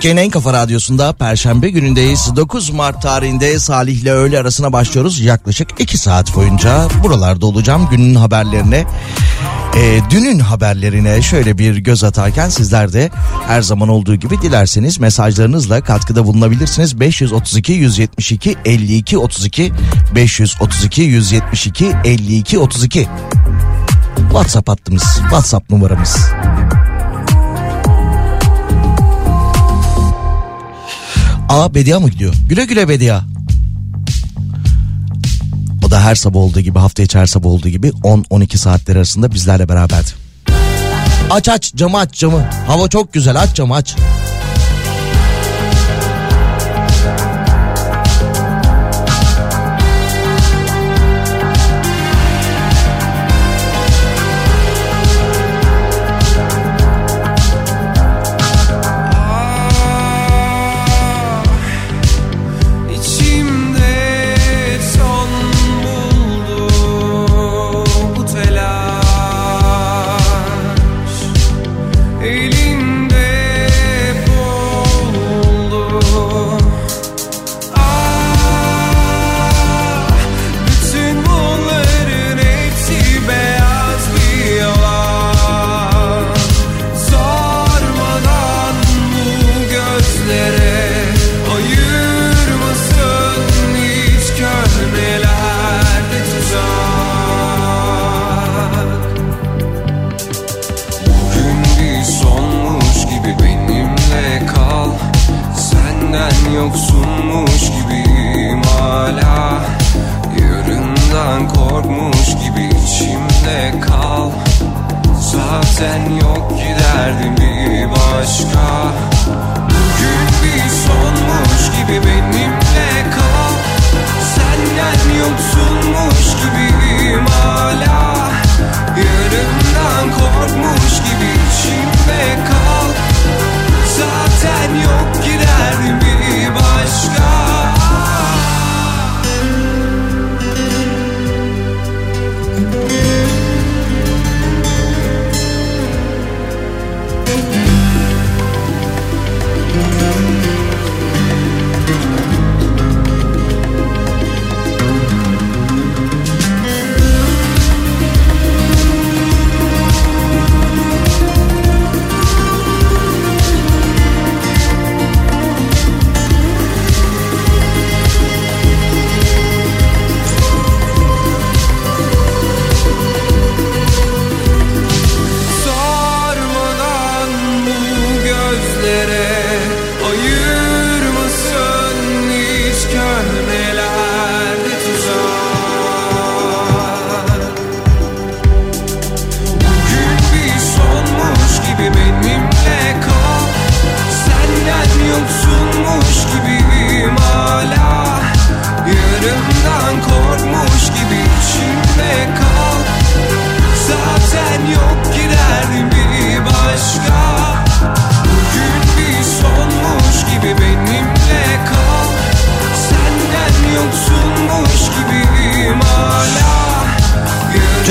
Türkiye'nin en kafa radyosunda Perşembe günündeyiz. 9 Mart tarihinde Salih ile öğle arasına başlıyoruz. Yaklaşık 2 saat boyunca buralarda olacağım günün haberlerine. E, dünün haberlerine şöyle bir göz atarken sizler de her zaman olduğu gibi dilerseniz mesajlarınızla katkıda bulunabilirsiniz. 532 172 52 32 532 172 52 32 WhatsApp hattımız, WhatsApp numaramız. Aa Bedia mı gidiyor? Güle güle Bedia. O da her sabah olduğu gibi hafta içi her sabah olduğu gibi 10-12 saatler arasında bizlerle beraberdi. Aç aç camı aç camı. Hava çok güzel aç camı aç.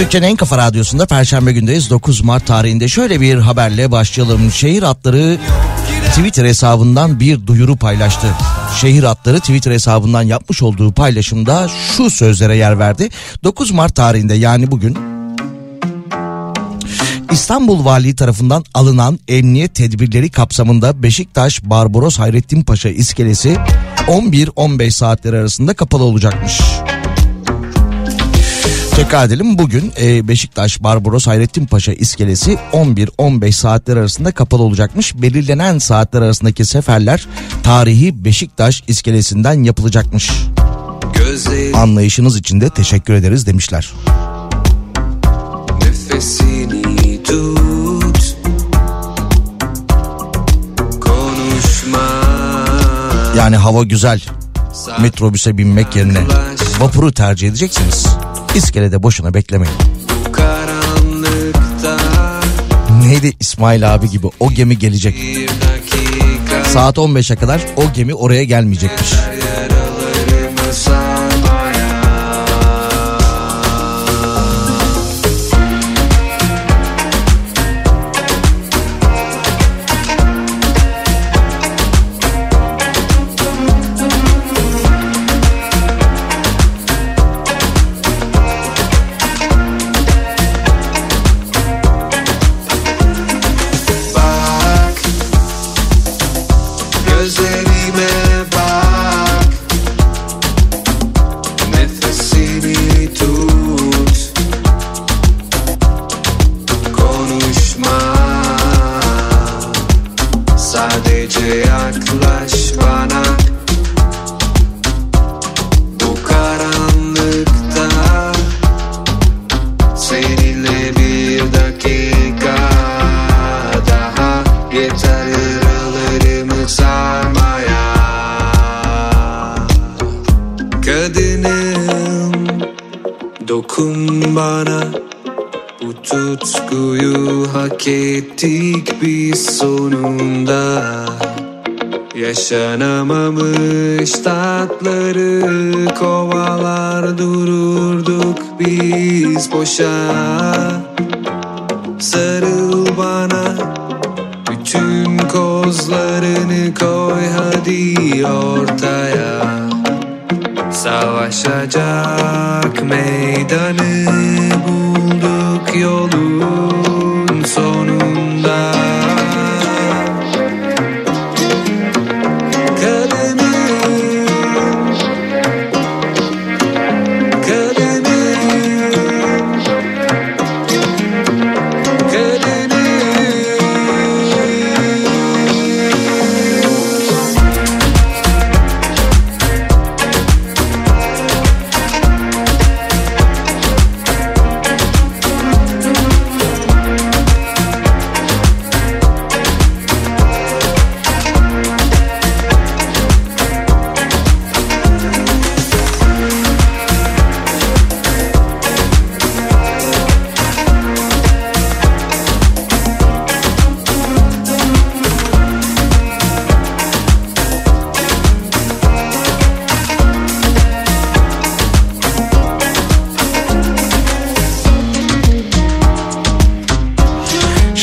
Türkçenin en kafa radyosunda Perşembe gündeyiz. 9 Mart tarihinde şöyle bir haberle başlayalım. Şehir hatları Twitter hesabından bir duyuru paylaştı. Şehir hatları Twitter hesabından yapmış olduğu paylaşımda şu sözlere yer verdi. 9 Mart tarihinde yani bugün İstanbul Valiliği tarafından alınan emniyet tedbirleri kapsamında Beşiktaş Barbaros Hayrettin Paşa iskelesi 11-15 saatleri arasında kapalı olacakmış. Tekrar edelim bugün e, Beşiktaş Barbaros Hayrettin Paşa iskelesi 11-15 saatler arasında kapalı olacakmış. Belirlenen saatler arasındaki seferler tarihi Beşiktaş iskelesinden yapılacakmış. Gözlerin Anlayışınız için de teşekkür ederiz demişler. nefesini tut Konuşma Yani hava güzel. Metrobüse binmek yerine vapuru tercih edeceksiniz. İskelede boşuna beklemeyin. Neydi İsmail abi gibi o gemi gelecek. Saat 15'e kadar o gemi oraya gelmeyecekmiş. Bana. Bu tutkuyu hak ettik biz sonunda. Yaşanamamış tatları kovalar dururduk biz boşa. Sarıl bana bütün kozlarını koy hadi ortaya Savaşacak meydanı bulduk yolun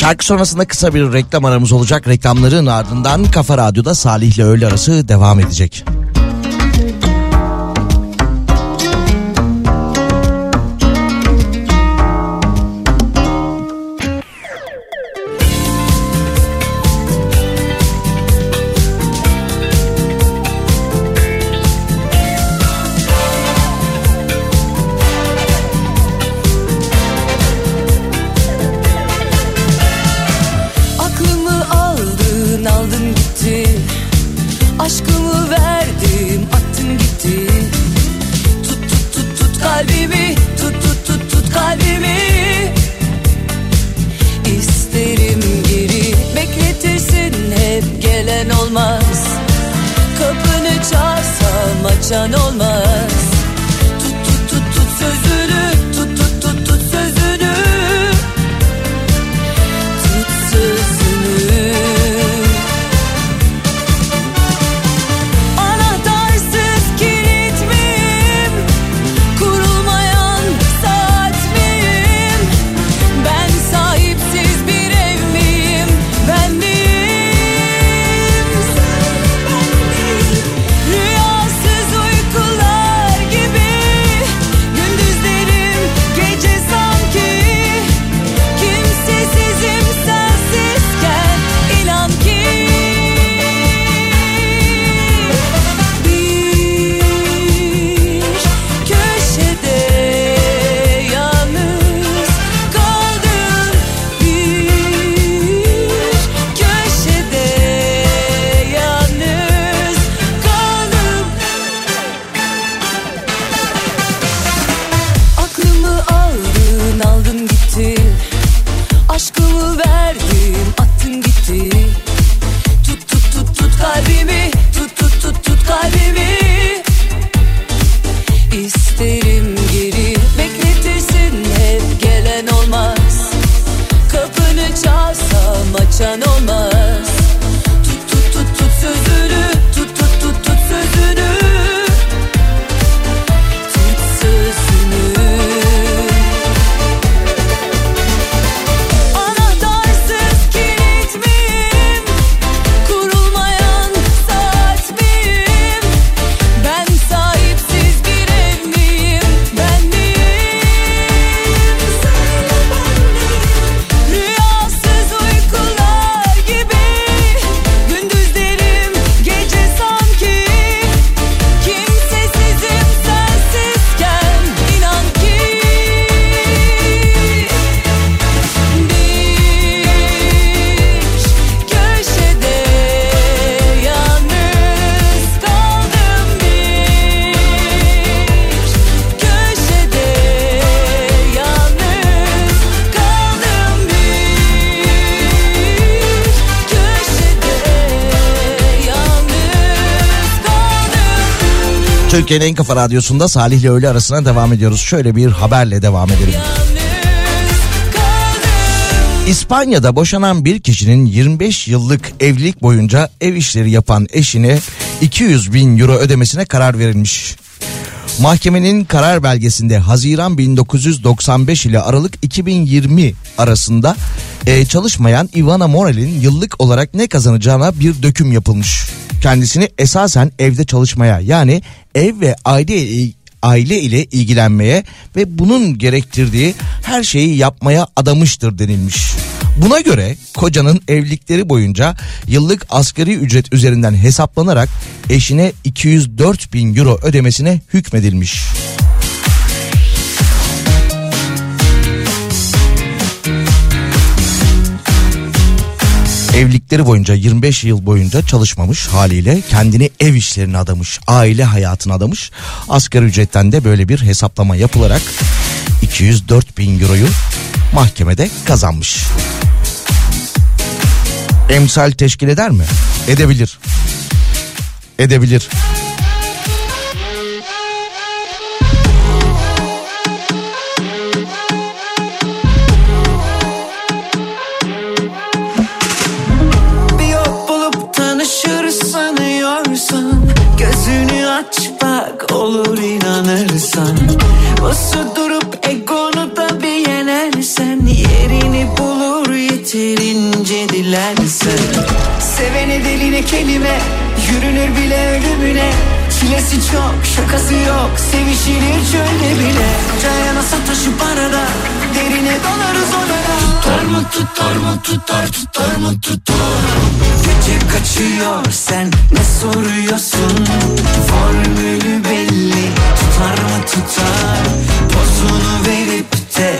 Şarkı sonrasında kısa bir reklam aramız olacak. Reklamların ardından Kafa Radyo'da Salih ile öğle arası devam edecek. Türkiye'nin en kafa radyosunda Salih ile öğle arasına devam ediyoruz. Şöyle bir haberle devam edelim. İspanya'da boşanan bir kişinin 25 yıllık evlilik boyunca ev işleri yapan eşine 200 bin euro ödemesine karar verilmiş. Mahkemenin karar belgesinde Haziran 1995 ile Aralık 2020 arasında e, çalışmayan Ivana Morel'in yıllık olarak ne kazanacağına bir döküm yapılmış. Kendisini esasen evde çalışmaya yani ev ve aile aile ile ilgilenmeye ve bunun gerektirdiği her şeyi yapmaya adamıştır denilmiş. Buna göre kocanın evlilikleri boyunca yıllık asgari ücret üzerinden hesaplanarak eşine 204 bin euro ödemesine hükmedilmiş. Evlilikleri boyunca 25 yıl boyunca çalışmamış haliyle kendini ev işlerine adamış, aile hayatına adamış. Asgari ücretten de böyle bir hesaplama yapılarak 204 bin euroyu mahkemede kazanmış. Emsal teşkil eder mi? Edebilir. Edebilir. olur inanırsan. Bası durup egonu da bir yenersen Yerini bulur yeterince dilersen. Sevene deline kelime Yürünür bile ölümüne. Çilesi çok şakası yok Sevişilir şöyle bile. Dayanasa taşı parada derine dalarız onlara Tutar mı tutar mı tutar tutar mı tutar? Gece kaçıyor sen ne soruyorsun? Formülü belli tutar mı tutar? Pozunu verip de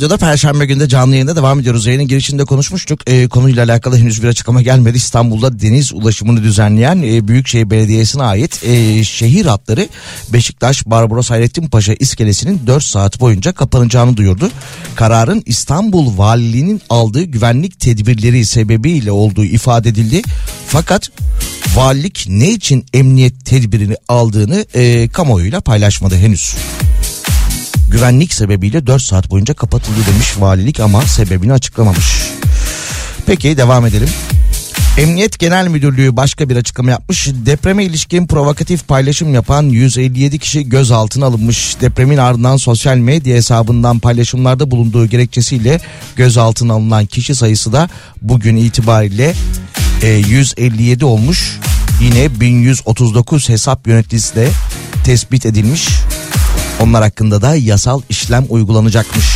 Radyo'da Perşembe günde canlı yayında devam ediyoruz. Yayının girişinde konuşmuştuk. Ee, konuyla alakalı henüz bir açıklama gelmedi. İstanbul'da deniz ulaşımını düzenleyen e, Büyükşehir Belediyesi'ne ait e, şehir hatları Beşiktaş Barbaros Hayrettin Paşa iskelesinin 4 saat boyunca kapanacağını duyurdu. Kararın İstanbul Valiliğinin aldığı güvenlik tedbirleri sebebiyle olduğu ifade edildi. Fakat valilik ne için emniyet tedbirini aldığını e, kamuoyuyla paylaşmadı henüz güvenlik sebebiyle 4 saat boyunca kapatıldı demiş valilik ama sebebini açıklamamış. Peki devam edelim. Emniyet Genel Müdürlüğü başka bir açıklama yapmış. Depreme ilişkin provokatif paylaşım yapan 157 kişi gözaltına alınmış. Depremin ardından sosyal medya hesabından paylaşımlarda bulunduğu gerekçesiyle gözaltına alınan kişi sayısı da bugün itibariyle e, 157 olmuş. Yine 1139 hesap yöneticisi de tespit edilmiş. Onlar hakkında da yasal işlem uygulanacakmış.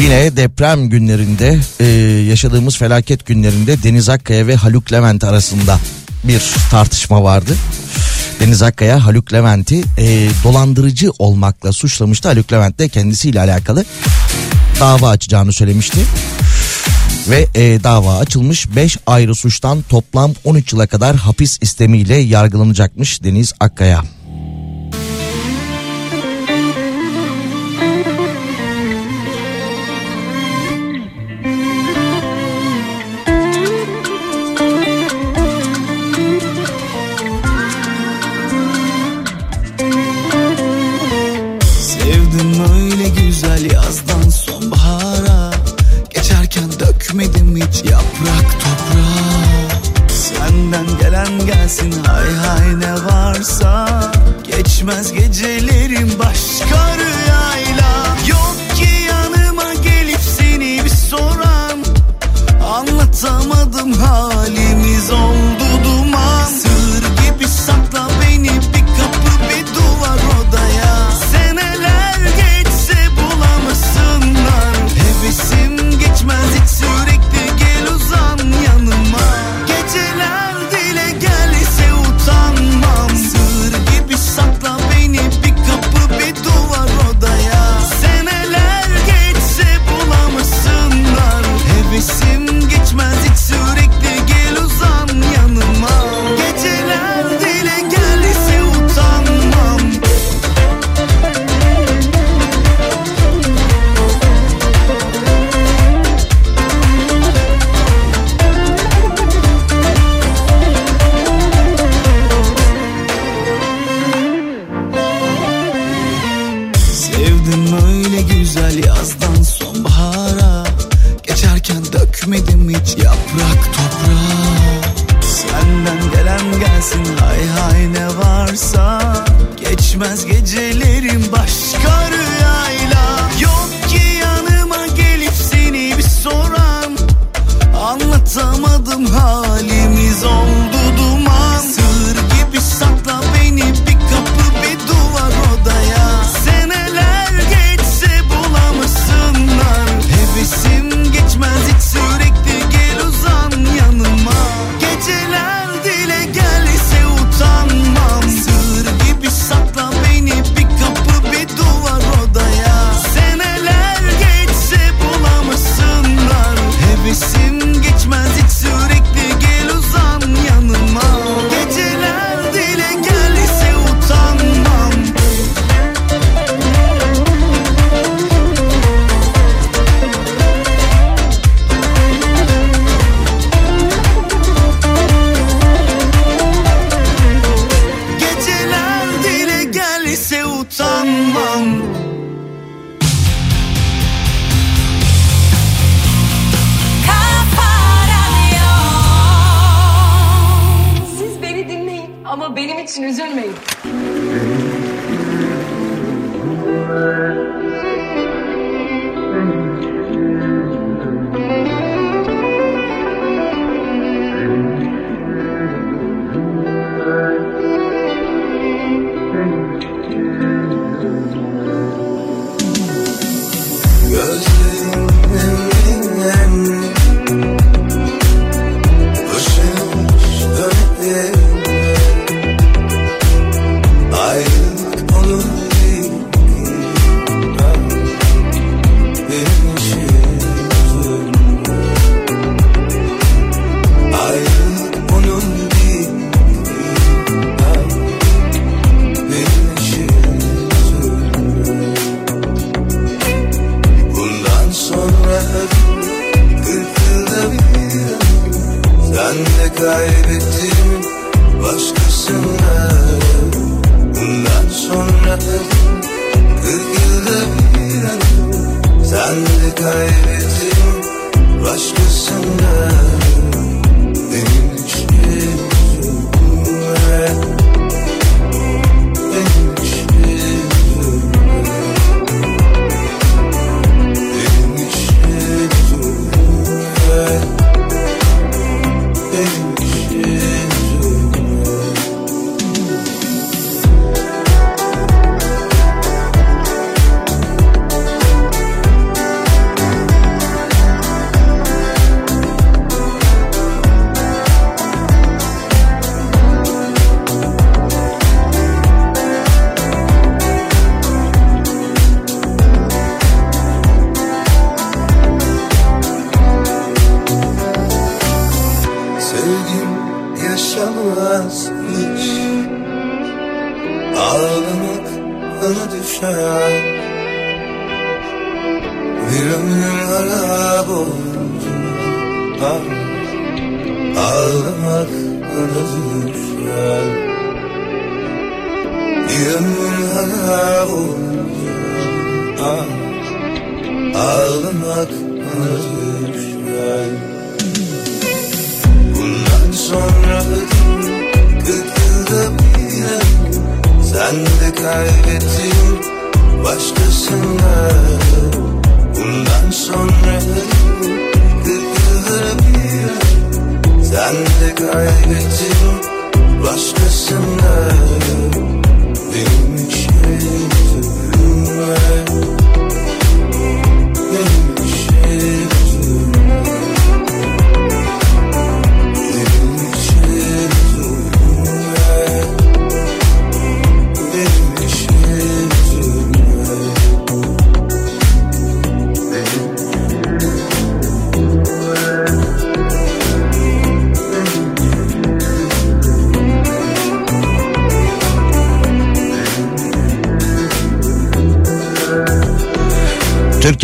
Yine deprem günlerinde e, yaşadığımız felaket günlerinde Deniz Akkaya ve Haluk Levent arasında bir tartışma vardı. Deniz Akkaya Haluk Levent'i e, dolandırıcı olmakla suçlamıştı. Haluk Levent de kendisiyle alakalı dava açacağını söylemişti. Ve e, dava açılmış 5 ayrı suçtan toplam 13 yıla kadar hapis istemiyle yargılanacakmış Deniz Akkaya. Gelsin. Hay hay ne varsa Geçmez gecelerim başka rüyayla. Yok ki yanıma gelip seni bir soran Anlatamadım halimiz Geçmez gecelerim üzülmeyin.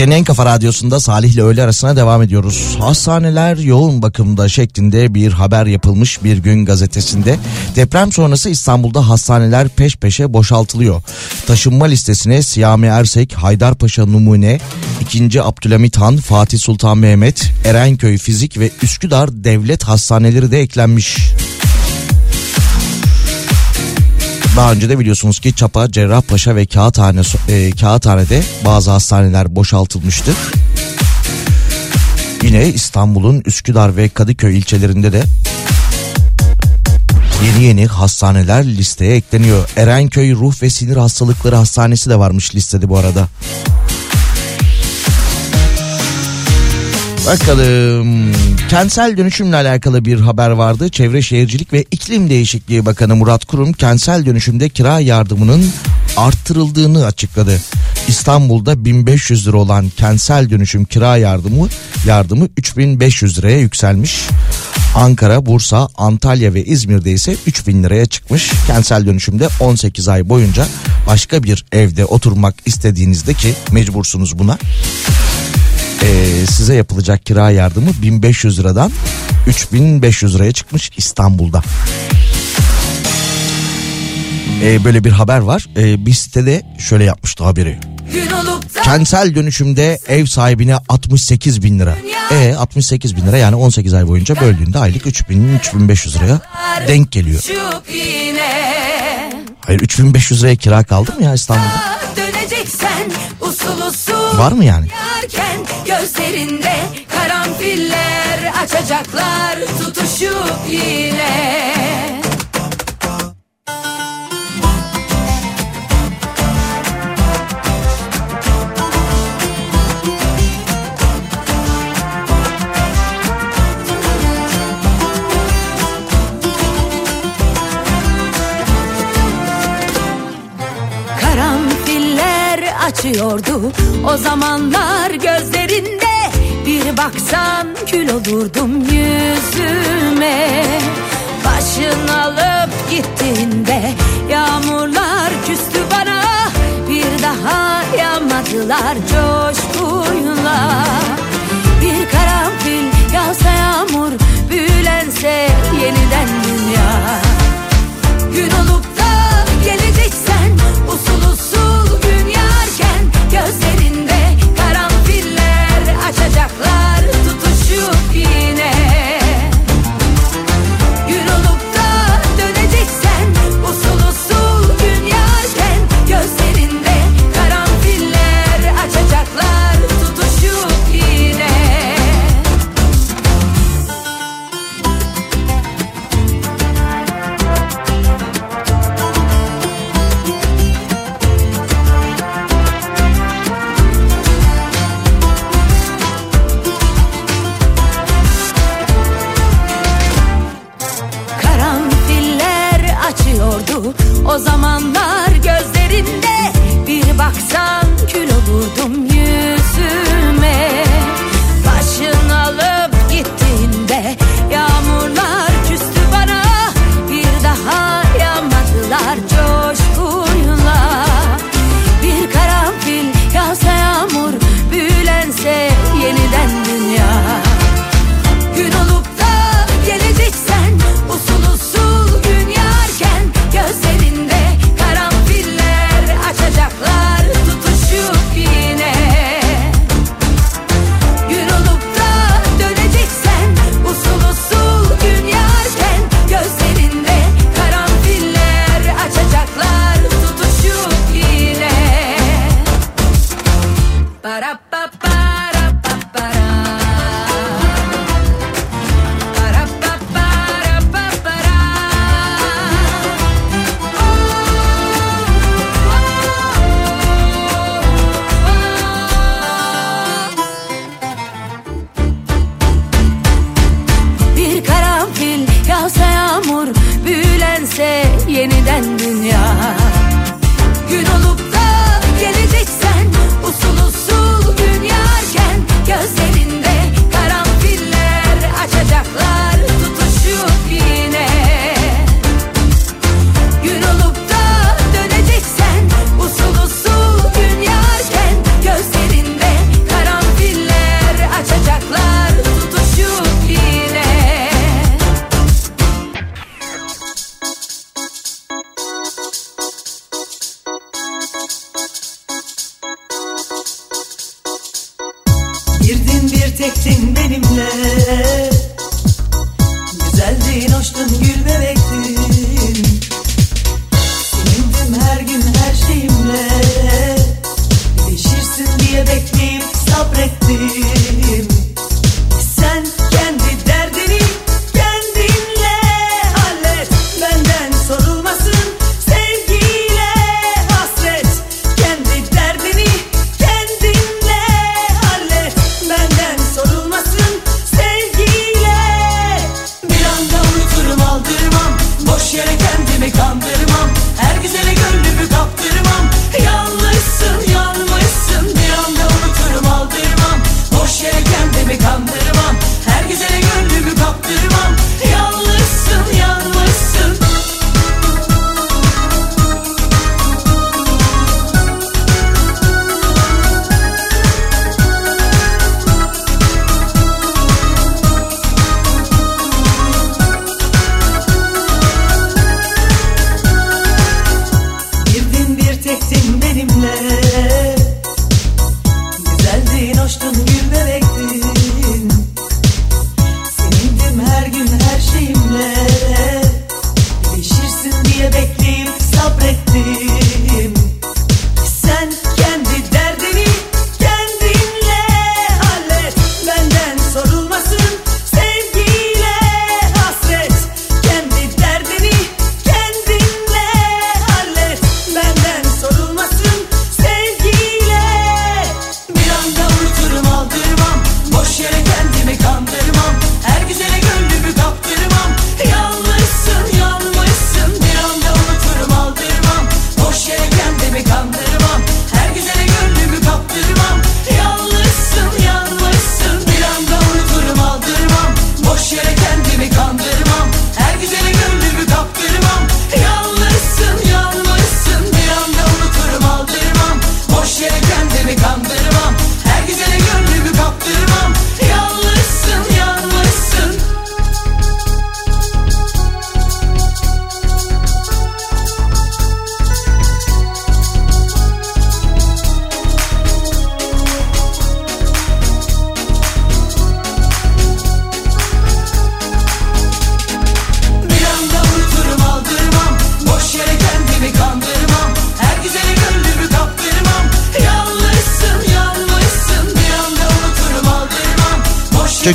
Türkiye'nin en kafa radyosunda Salih ile öğle arasına devam ediyoruz. Hastaneler yoğun bakımda şeklinde bir haber yapılmış bir gün gazetesinde. Deprem sonrası İstanbul'da hastaneler peş peşe boşaltılıyor. Taşınma listesine Siyami Ersek, Haydarpaşa Numune, 2. Abdülhamit Han, Fatih Sultan Mehmet, Erenköy Fizik ve Üsküdar Devlet Hastaneleri de eklenmiş. Daha önce de biliyorsunuz ki Çapa, Cerrahpaşa ve Kağıthane, e, Kağıthane'de bazı hastaneler boşaltılmıştı. Yine İstanbul'un Üsküdar ve Kadıköy ilçelerinde de yeni yeni hastaneler listeye ekleniyor. Erenköy Ruh ve Sinir Hastalıkları Hastanesi de varmış listede bu arada. Bakalım kentsel dönüşümle alakalı bir haber vardı. Çevre Şehircilik ve İklim Değişikliği Bakanı Murat Kurum kentsel dönüşümde kira yardımının arttırıldığını açıkladı. İstanbul'da 1500 lira olan kentsel dönüşüm kira yardımı yardımı 3500 liraya yükselmiş. Ankara, Bursa, Antalya ve İzmir'de ise 3000 liraya çıkmış. Kentsel dönüşümde 18 ay boyunca başka bir evde oturmak istediğinizde ki mecbursunuz buna e, size yapılacak kira yardımı 1500 liradan 3500 liraya çıkmış İstanbul'da. E, böyle bir haber var. E, bir sitede şöyle yapmıştı haberi. Kentsel dönüşümde ev sahibine 68 bin lira. E 68 bin lira yani 18 ay boyunca böldüğünde aylık 3000-3500 liraya denk geliyor. Hayır 3500 liraya kira kaldı mı ya İstanbul'da? Döneceksen usul usul Var mı yani? Gözlerinde karanfiller açacaklar tutuşup yine. taşıyordu O zamanlar gözlerinde bir baksan kül olurdum yüzüme. Başın alıp gittiğinde yağmurlar küstü bana. Bir daha yağmadılar coşkuyla.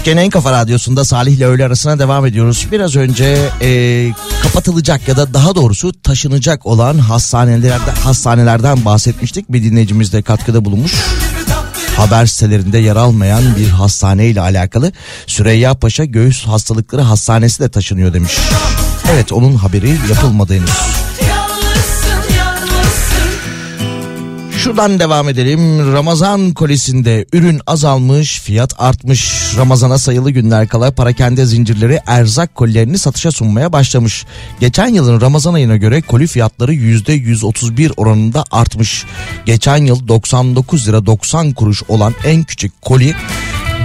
Türkiye'nin en kafa radyosunda Salih ile öğle arasına devam ediyoruz. Biraz önce e, kapatılacak ya da daha doğrusu taşınacak olan hastanelerden, hastanelerden bahsetmiştik. Bir dinleyicimiz de katkıda bulunmuş. Haber sitelerinde yer almayan bir hastane ile alakalı Süreyya Paşa Göğüs Hastalıkları Hastanesi de taşınıyor demiş. Evet onun haberi yapılmadı henüz. Şuradan devam edelim. Ramazan kolisinde ürün azalmış, fiyat artmış. Ramazana sayılı günler kala parakende zincirleri erzak kolilerini satışa sunmaya başlamış. Geçen yılın Ramazan ayına göre koli fiyatları %131 oranında artmış. Geçen yıl 99 lira 90 kuruş olan en küçük koli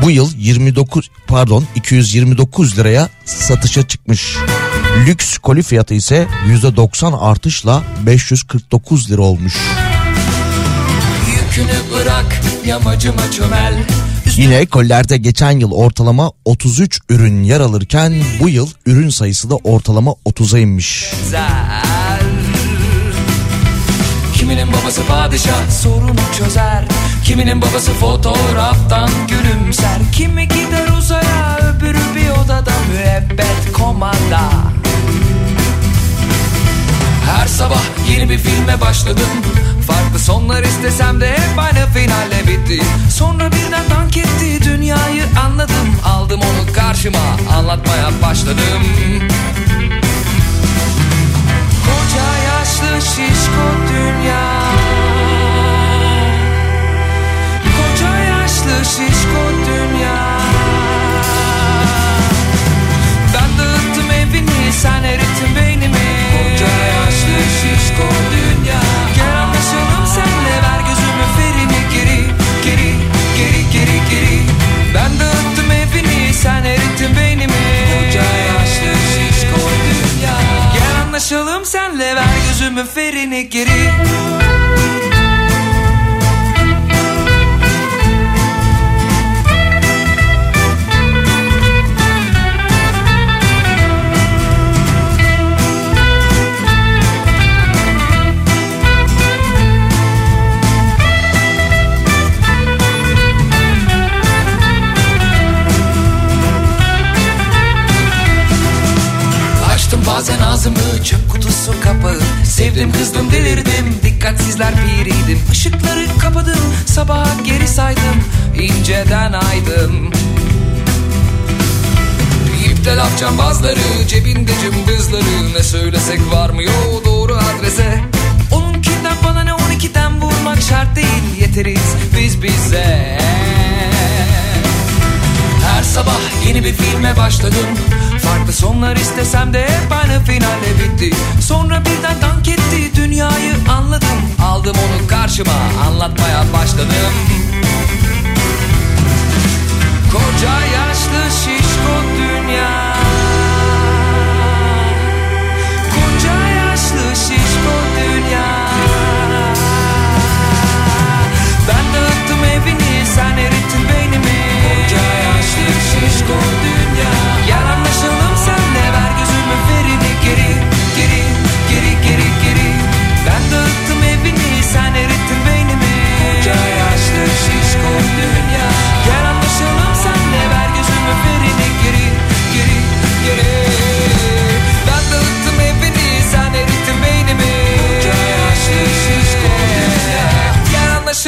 bu yıl 29 pardon 229 liraya satışa çıkmış. Lüks koli fiyatı ise %90 artışla 549 lira olmuş. Yükünü bırak yamacıma çömel. Yine kollerde geçen yıl ortalama 33 ürün yer alırken bu yıl ürün sayısı da ortalama 30'a inmiş. Güzel. Kiminin babası padişah sorunu çözer. Kiminin babası fotoğraftan gülümser. Kimi gider uzaya öbürü bir odada müebbet komanda Her sabah yeni bir filme başladım. Farklı sonlar istesem de hep aynı finalle bitti. Sonra birden dank etti dünyayı anladım. Aldım onu karşıma anlatmaya başladım. Koca yaşlı şişko dünya. Koca yaşlı şişko dünya. Ben dağıttım evini sen erittin beynimi şişko dünya. Gel anlaşalım senle ver gözümü ferini. Geri Geri geri geri geri. Ben dağıttım evini sen erittin beynimi. Koca yaşlı şişko dünya. Gel anlaşalım senle ver gözümü ferini. Geri bazen ağzımı çöp kutusu kapağı. Sevdim kızdım delirdim. Dikkatsizler piriydim. Işıkları kapadım. Sabaha geri saydım. İnceden aydın İpte laf cambazları cebinde cımbızları. Ne söylesek varmıyor doğru adrese. Onunkinden bana ne? On ikiden vurmak şart değil. Yeteriz biz bize. Her sabah yeni bir filme başladım Farklı sonlar istesem de hep aynı finalle bitti. Sonra birden dank etti dünyayı anladım. Aldım onu karşıma anlatmaya başladım. Koca yaşlı şişko dünya. Koca yaşlı şişko dünya. Ben dağıttım evini sen erittin beynimi. Koca yaşlı şişko dünya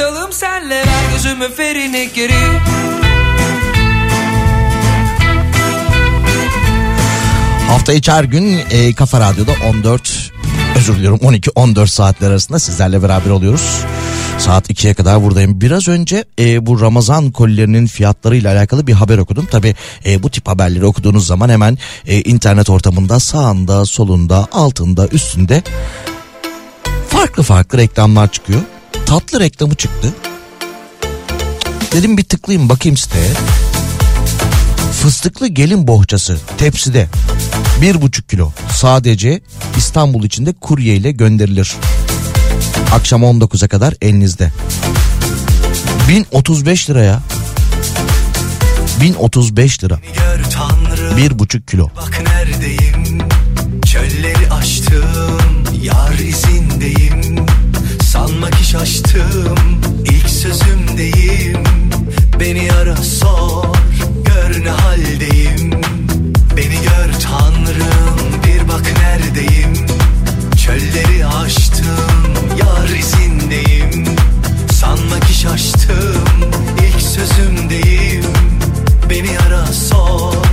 Gel anlaşalım senle ver gözümü ferini geri Hafta içi her gün e, Kafa Radyo'da 14 özür diliyorum 12-14 saatler arasında sizlerle beraber oluyoruz. Saat 2'ye kadar buradayım. Biraz önce e, bu Ramazan kolilerinin fiyatlarıyla alakalı bir haber okudum. Tabi e, bu tip haberleri okuduğunuz zaman hemen e, internet ortamında sağında, solunda, altında, üstünde farklı farklı reklamlar çıkıyor. Tatlı reklamı çıktı. Dedim bir tıklayayım bakayım siteye. Fıstıklı gelin bohçası tepside bir buçuk kilo sadece İstanbul içinde kurye ile gönderilir. Akşam 19'a kadar elinizde. 1035 liraya. 1035 lira. Bir buçuk kilo. bak neredeyim Sanma ki şaştım ilk sözümdeyim. Beni ara sor gör ne haldeyim. Beni gör tanrım bir bak neredeyim. Çölleri aştım yar izindeyim. Sanma ki şaştım ilk sözümdeyim. Beni ara sor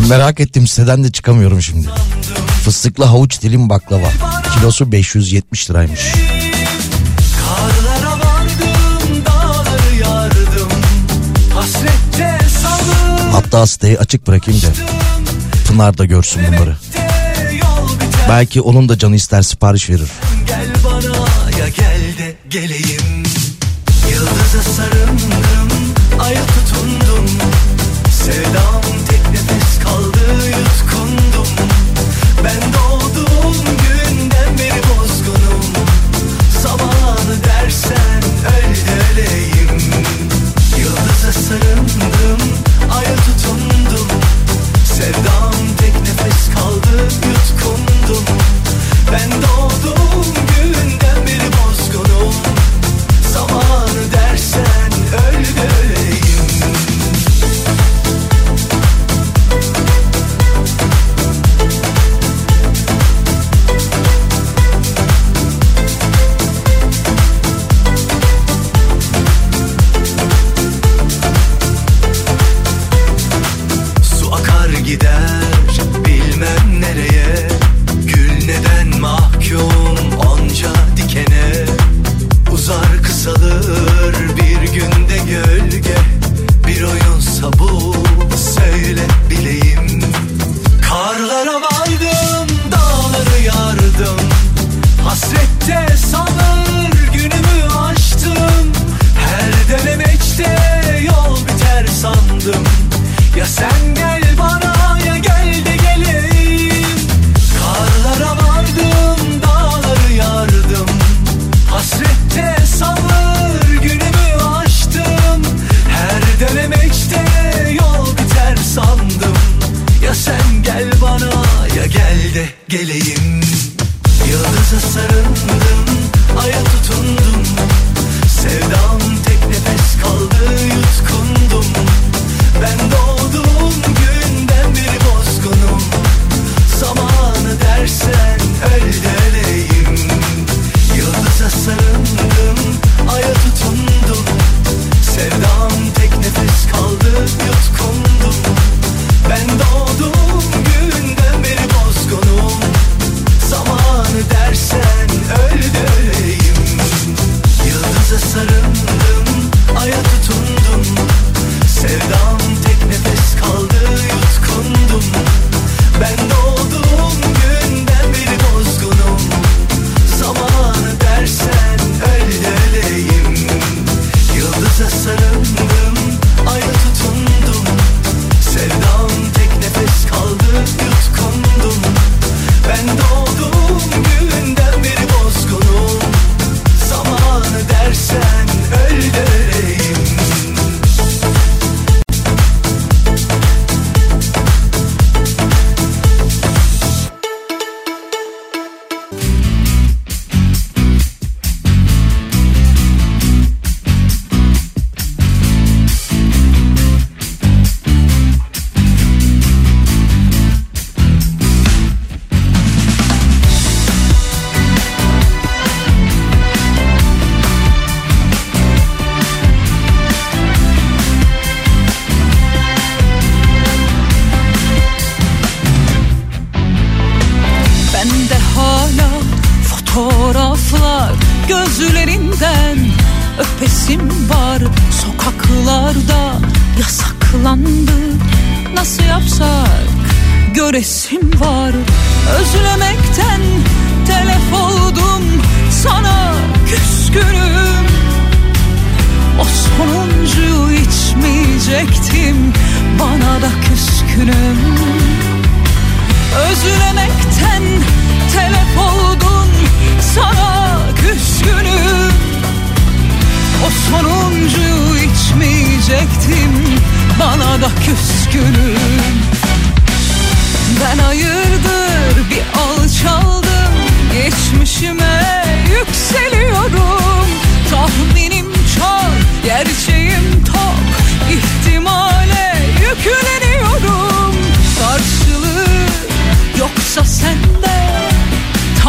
Ben merak ettim siteden de çıkamıyorum şimdi. Fıstıklı havuç dilim baklava. Kilosu 570 liraymış. Hatta siteyi açık bırakayım da Pınar da görsün bunları. Belki onun da canı ister sipariş verir. Gel bana ya gel de geleyim. Yıldıza sarıldım, aya tutundum. Sevdam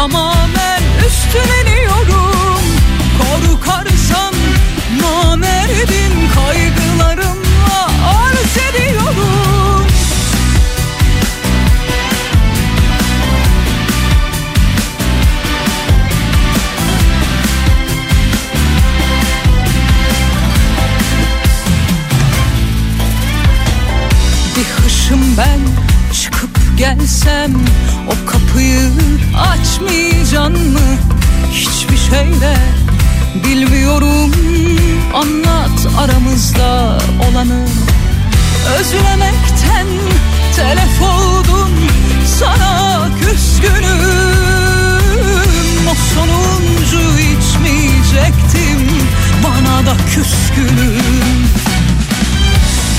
Tamamen üstleniyorum olanı Özlemekten telef oldum. Sana küskünüm. O sonuncu içmeyecektim. Bana da küskünüm.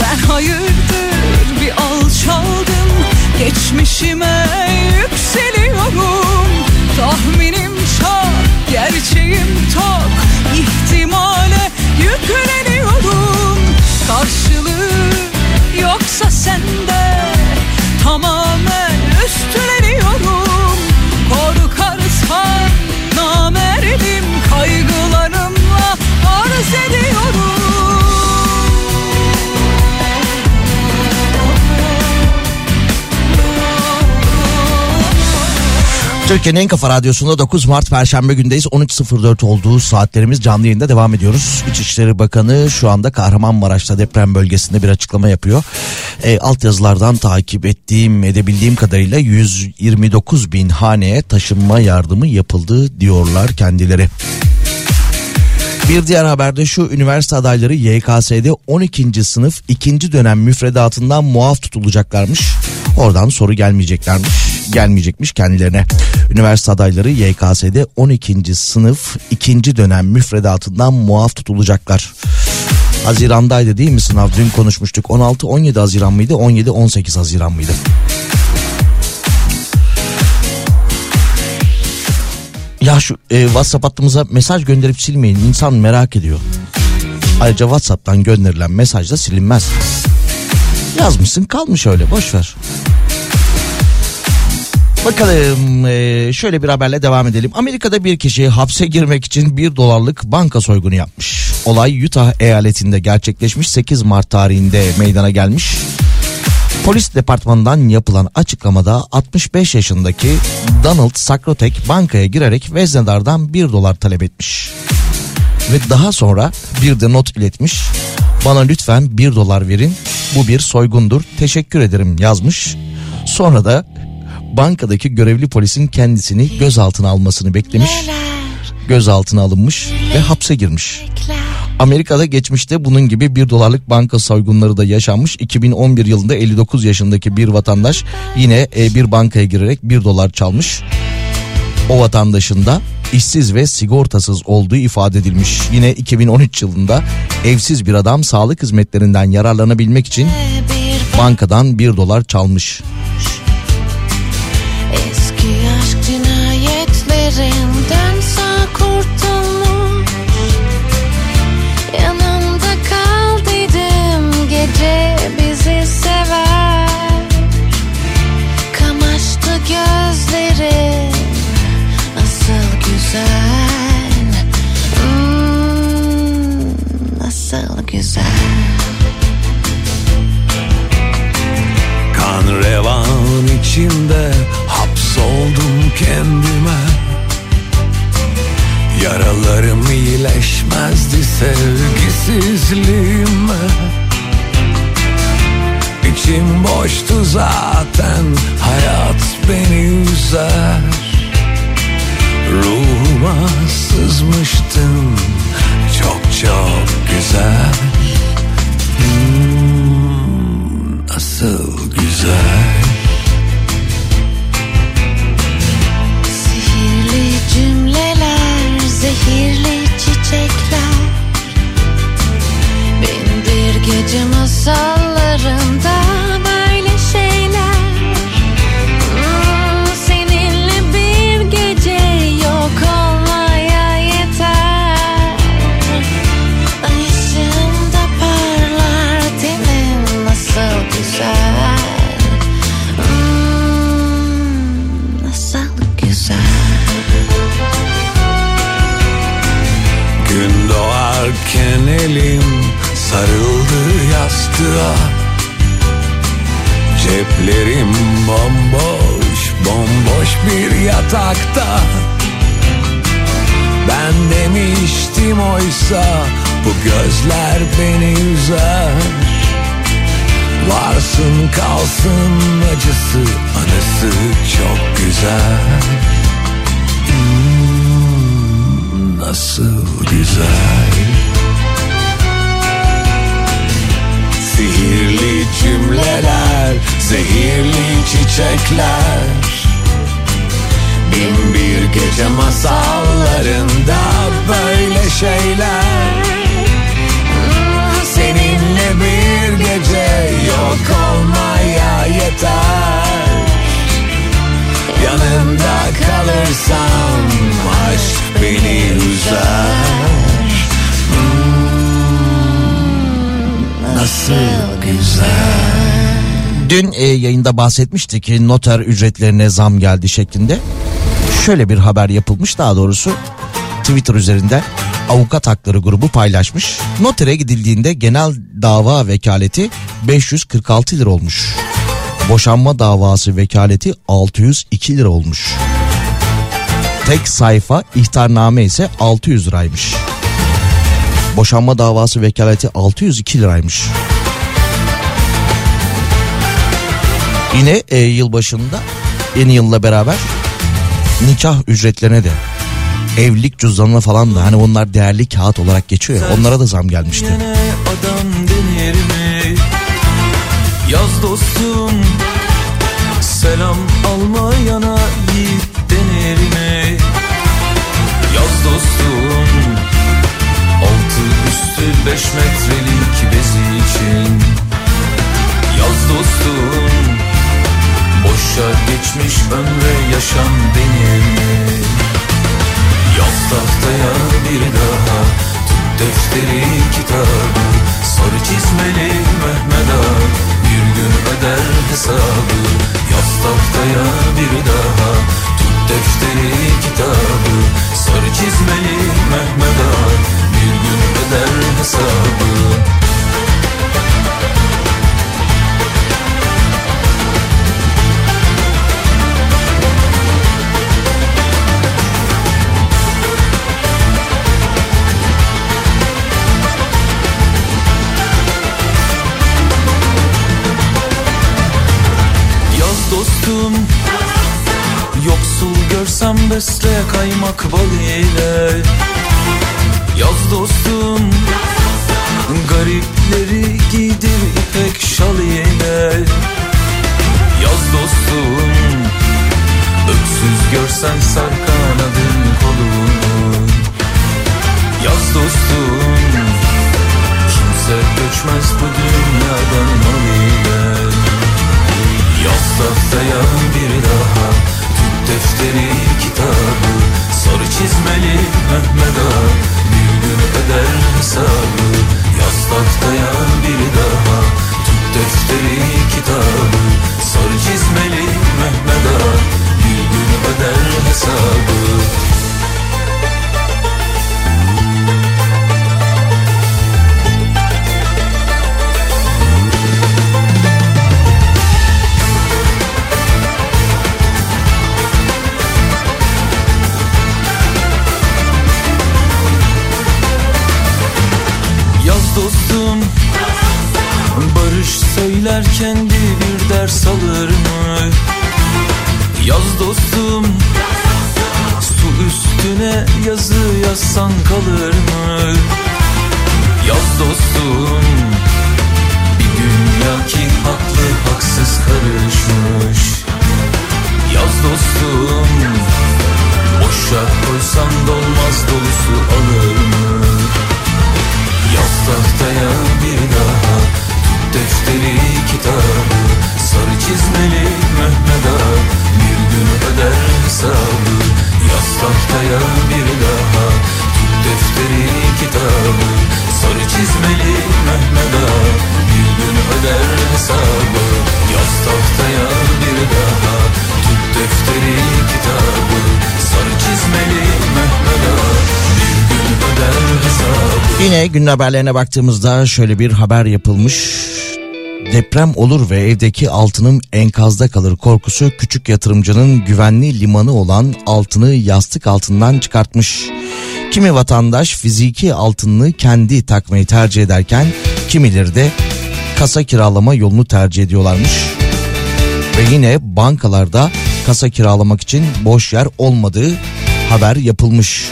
Ben hayırdır bir alçaldım. Geçmişime yükseliyorum. Tahminim çok, gerçeğim tok İhtimale yükleniyorum Karşılığı yoksa sende Tamamen üstleniyorum Türkiye'nin en kafa radyosunda 9 Mart Perşembe gündeyiz. 13.04 olduğu saatlerimiz canlı yayında devam ediyoruz. İçişleri Bakanı şu anda Kahramanmaraş'ta deprem bölgesinde bir açıklama yapıyor. E, altyazılardan takip ettiğim, edebildiğim kadarıyla 129 bin haneye taşınma yardımı yapıldı diyorlar kendileri. Bir diğer haberde şu üniversite adayları YKS'de 12. sınıf 2. dönem müfredatından muaf tutulacaklarmış. Oradan soru gelmeyeceklermiş, gelmeyecekmiş kendilerine. Üniversite adayları YKS'de 12. sınıf 2. dönem müfredatından muaf tutulacaklar. Hazirandaydı değil mi sınav? Dün konuşmuştuk. 16-17 Haziran mıydı? 17-18 Haziran mıydı? Ya şu e, WhatsApp hattımıza mesaj gönderip silmeyin. İnsan merak ediyor. Ayrıca WhatsApp'tan gönderilen mesaj da silinmez. Yazmışsın kalmış öyle boş ver. Bakalım e, şöyle bir haberle devam edelim. Amerika'da bir kişi hapse girmek için 1 dolarlık banka soygunu yapmış. Olay Utah eyaletinde gerçekleşmiş 8 Mart tarihinde meydana gelmiş. Polis departmanından yapılan açıklamada 65 yaşındaki Donald Sakrotek bankaya girerek veznedardan 1 dolar talep etmiş. Ve daha sonra bir de not iletmiş. Bana lütfen 1 dolar verin bu bir soygundur teşekkür ederim yazmış. Sonra da bankadaki görevli polisin kendisini gözaltına almasını beklemiş. Gözaltına alınmış ve hapse girmiş. Amerika'da geçmişte bunun gibi 1 dolarlık banka soygunları da yaşanmış. 2011 yılında 59 yaşındaki bir vatandaş yine e, bir bankaya girerek 1 dolar çalmış. O vatandaşın da işsiz ve sigortasız olduğu ifade edilmiş. Yine 2013 yılında evsiz bir adam sağlık hizmetlerinden yararlanabilmek için bankadan 1 dolar çalmış. Eski aşk cinayetlerinden sağ kurtulmuş güzel. Kan revan içinde hapsoldum kendime. Yaralarım iyileşmezdi sevgisizliğime. İçim boştu zaten hayat beni üzer. Ruhuma sızmıştın çok çok güzel Hmm, Nasıl güzel. Sihirli cümleler, zehirli çiçekler. Bin bir gece masallarında elim sarıldı yastığa. Ceplerim bomboş, bomboş bir yatakta. Ben demiştim oysa bu gözler beni üzer. Varsın kalsın acısı anısı çok güzel. Hmm, Nasıl güzel Sihirli cümleler, zehirli çiçekler. Bin bir gece masallarında böyle şeyler. Seninle bir gece yok olmaya yeter. Yanında kalırsam aşk beni üzer Dün e, yayında bahsetmiştik ki noter ücretlerine zam geldi şeklinde. Şöyle bir haber yapılmış daha doğrusu Twitter üzerinden avukat hakları grubu paylaşmış. Notere gidildiğinde genel dava vekaleti 546 lira olmuş. Boşanma davası vekaleti 602 lira olmuş. Tek sayfa ihtarname ise 600 liraymış. Boşanma davası vekaleti 602 liraymış. Yine e, yılbaşında yeni yılla beraber nikah ücretlerine de evlilik cüzdanına falan da hani onlar değerli kağıt olarak geçiyor ya onlara da zam gelmişti. Yaz dostum Selam almayana yiğit denir mi? Yaz dostum Altı üstü beş metrelik bezi için Yaz dostum Boşa geçmiş ömre yaşam denir mi? Yaz tahtaya bir daha Tut defteri kitabı Sarı çizmeli Mehmet Ağa Bir gün öder hesabı Yaz tahtaya bir daha Tut defteri kitabı Sarı çizmeli Mehmet Ağa Bir gün öder hesabı besle kaymak bal ile Yaz dostum Garipleri giydir ipek şal ile Yaz dostum Öksüz görsen sar kanadın kolunu Yaz dostum Kimse göçmez bu dünyadan mal ile Yaz tahtaya bir daha defteri kitabı Sarı çizmeli Mehmet Ağa. Bir gün öder hesabı Yaz tahtaya bir daha. Tut defteri kitabı Sarı çizmeli Mehmet Ağa. Bir gün öder hesabı Yine günün haberlerine baktığımızda şöyle bir haber yapılmış. Deprem olur ve evdeki altının enkazda kalır korkusu küçük yatırımcının güvenli limanı olan altını yastık altından çıkartmış. Kimi vatandaş fiziki altınını kendi takmayı tercih ederken kimileri de kasa kiralama yolunu tercih ediyorlarmış. Ve yine bankalarda kasa kiralamak için boş yer olmadığı haber yapılmış.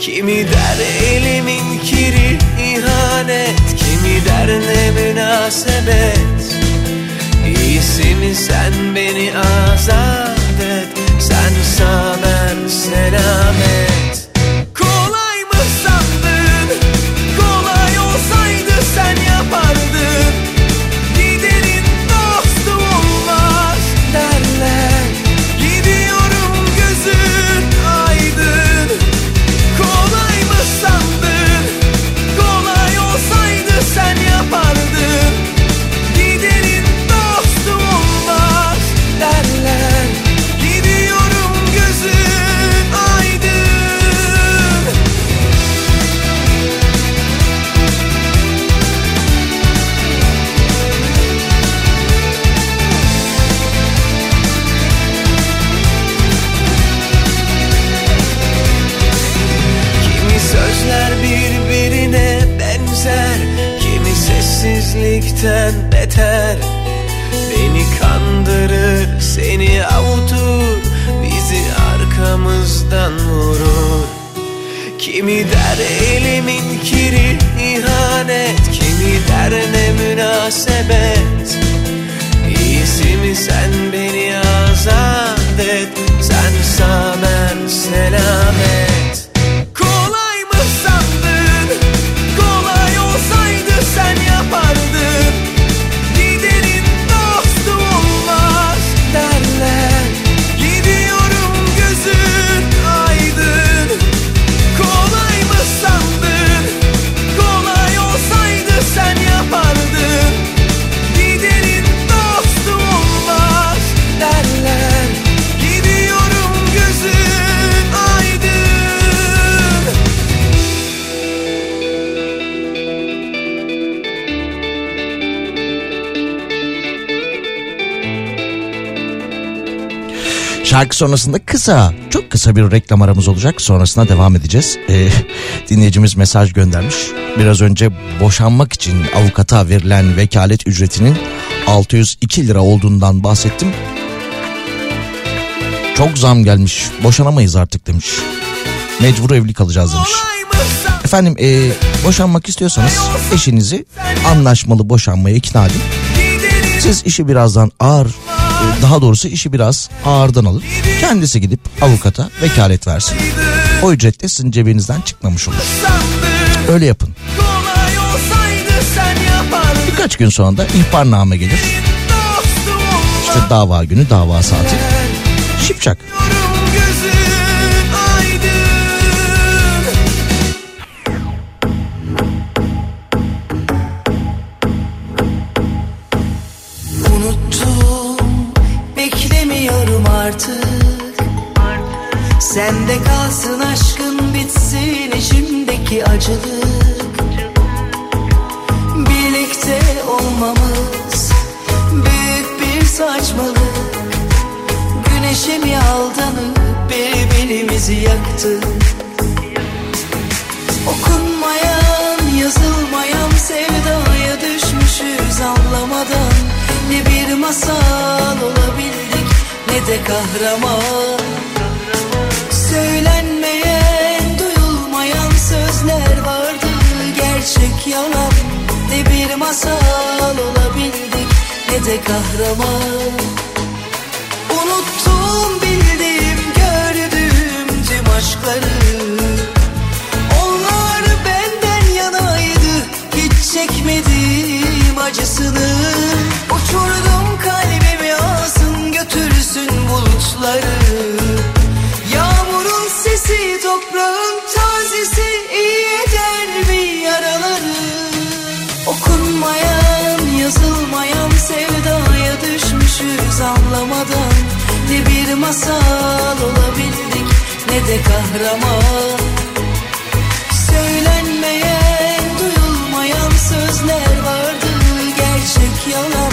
Kimi der elimin kiri ihanet. Kimi der ne münasebet. İyisi mi sen beni azat et. Sen sağ ben selamet sessizlikten beter. Beni kandırır, seni avutur Bizi arkamızdan vurur. Kimi der elimin kiri ihanet. Kimi der ne münasebet Şarkı sonrasında kısa, çok kısa bir reklam aramız olacak. Sonrasında devam edeceğiz. Ee, dinleyicimiz mesaj göndermiş. Biraz önce boşanmak için avukata verilen vekalet ücretinin 602 lira olduğundan bahsettim. Çok zam gelmiş. Boşanamayız artık demiş. Mecbur evli kalacağız demiş. Efendim e, boşanmak istiyorsanız eşinizi anlaşmalı boşanmaya ikna edin. Siz işi birazdan ağır daha doğrusu işi biraz ağırdan alın. Kendisi gidip avukata vekalet versin. O ücret de sizin cebinizden çıkmamış olur. Öyle yapın. Birkaç gün sonra da ihbarname gelir. İşte dava günü dava saati. Şipşak. Sende kalsın aşkın bitsin içimdeki acılık. Birlikte olmamız büyük bir saçmalık. Güneşe mi aldanıp birbirimizi yaktık Okunmayan, yazılmayan sevdaya düşmüşüz anlamadan. Ne bir masal olabildik ne de kahraman gerçek yalan Ne bir masal olabildik ne de kahraman. Unuttum bildiğim gördüğüm tüm aşkları. Onlar benden yanaydı hiç çekmediğim acısını. Uçurdum kalbimi alsın götürsün bulutları. Yağmurun sesi toprağın tazesi. Okunmayan yazılmayan sevdaya düşmüşüz anlamadan. Ne bir masal olabildik ne de kahraman. Söylenmeyen duyulmayan sözler vardı gerçek yalan.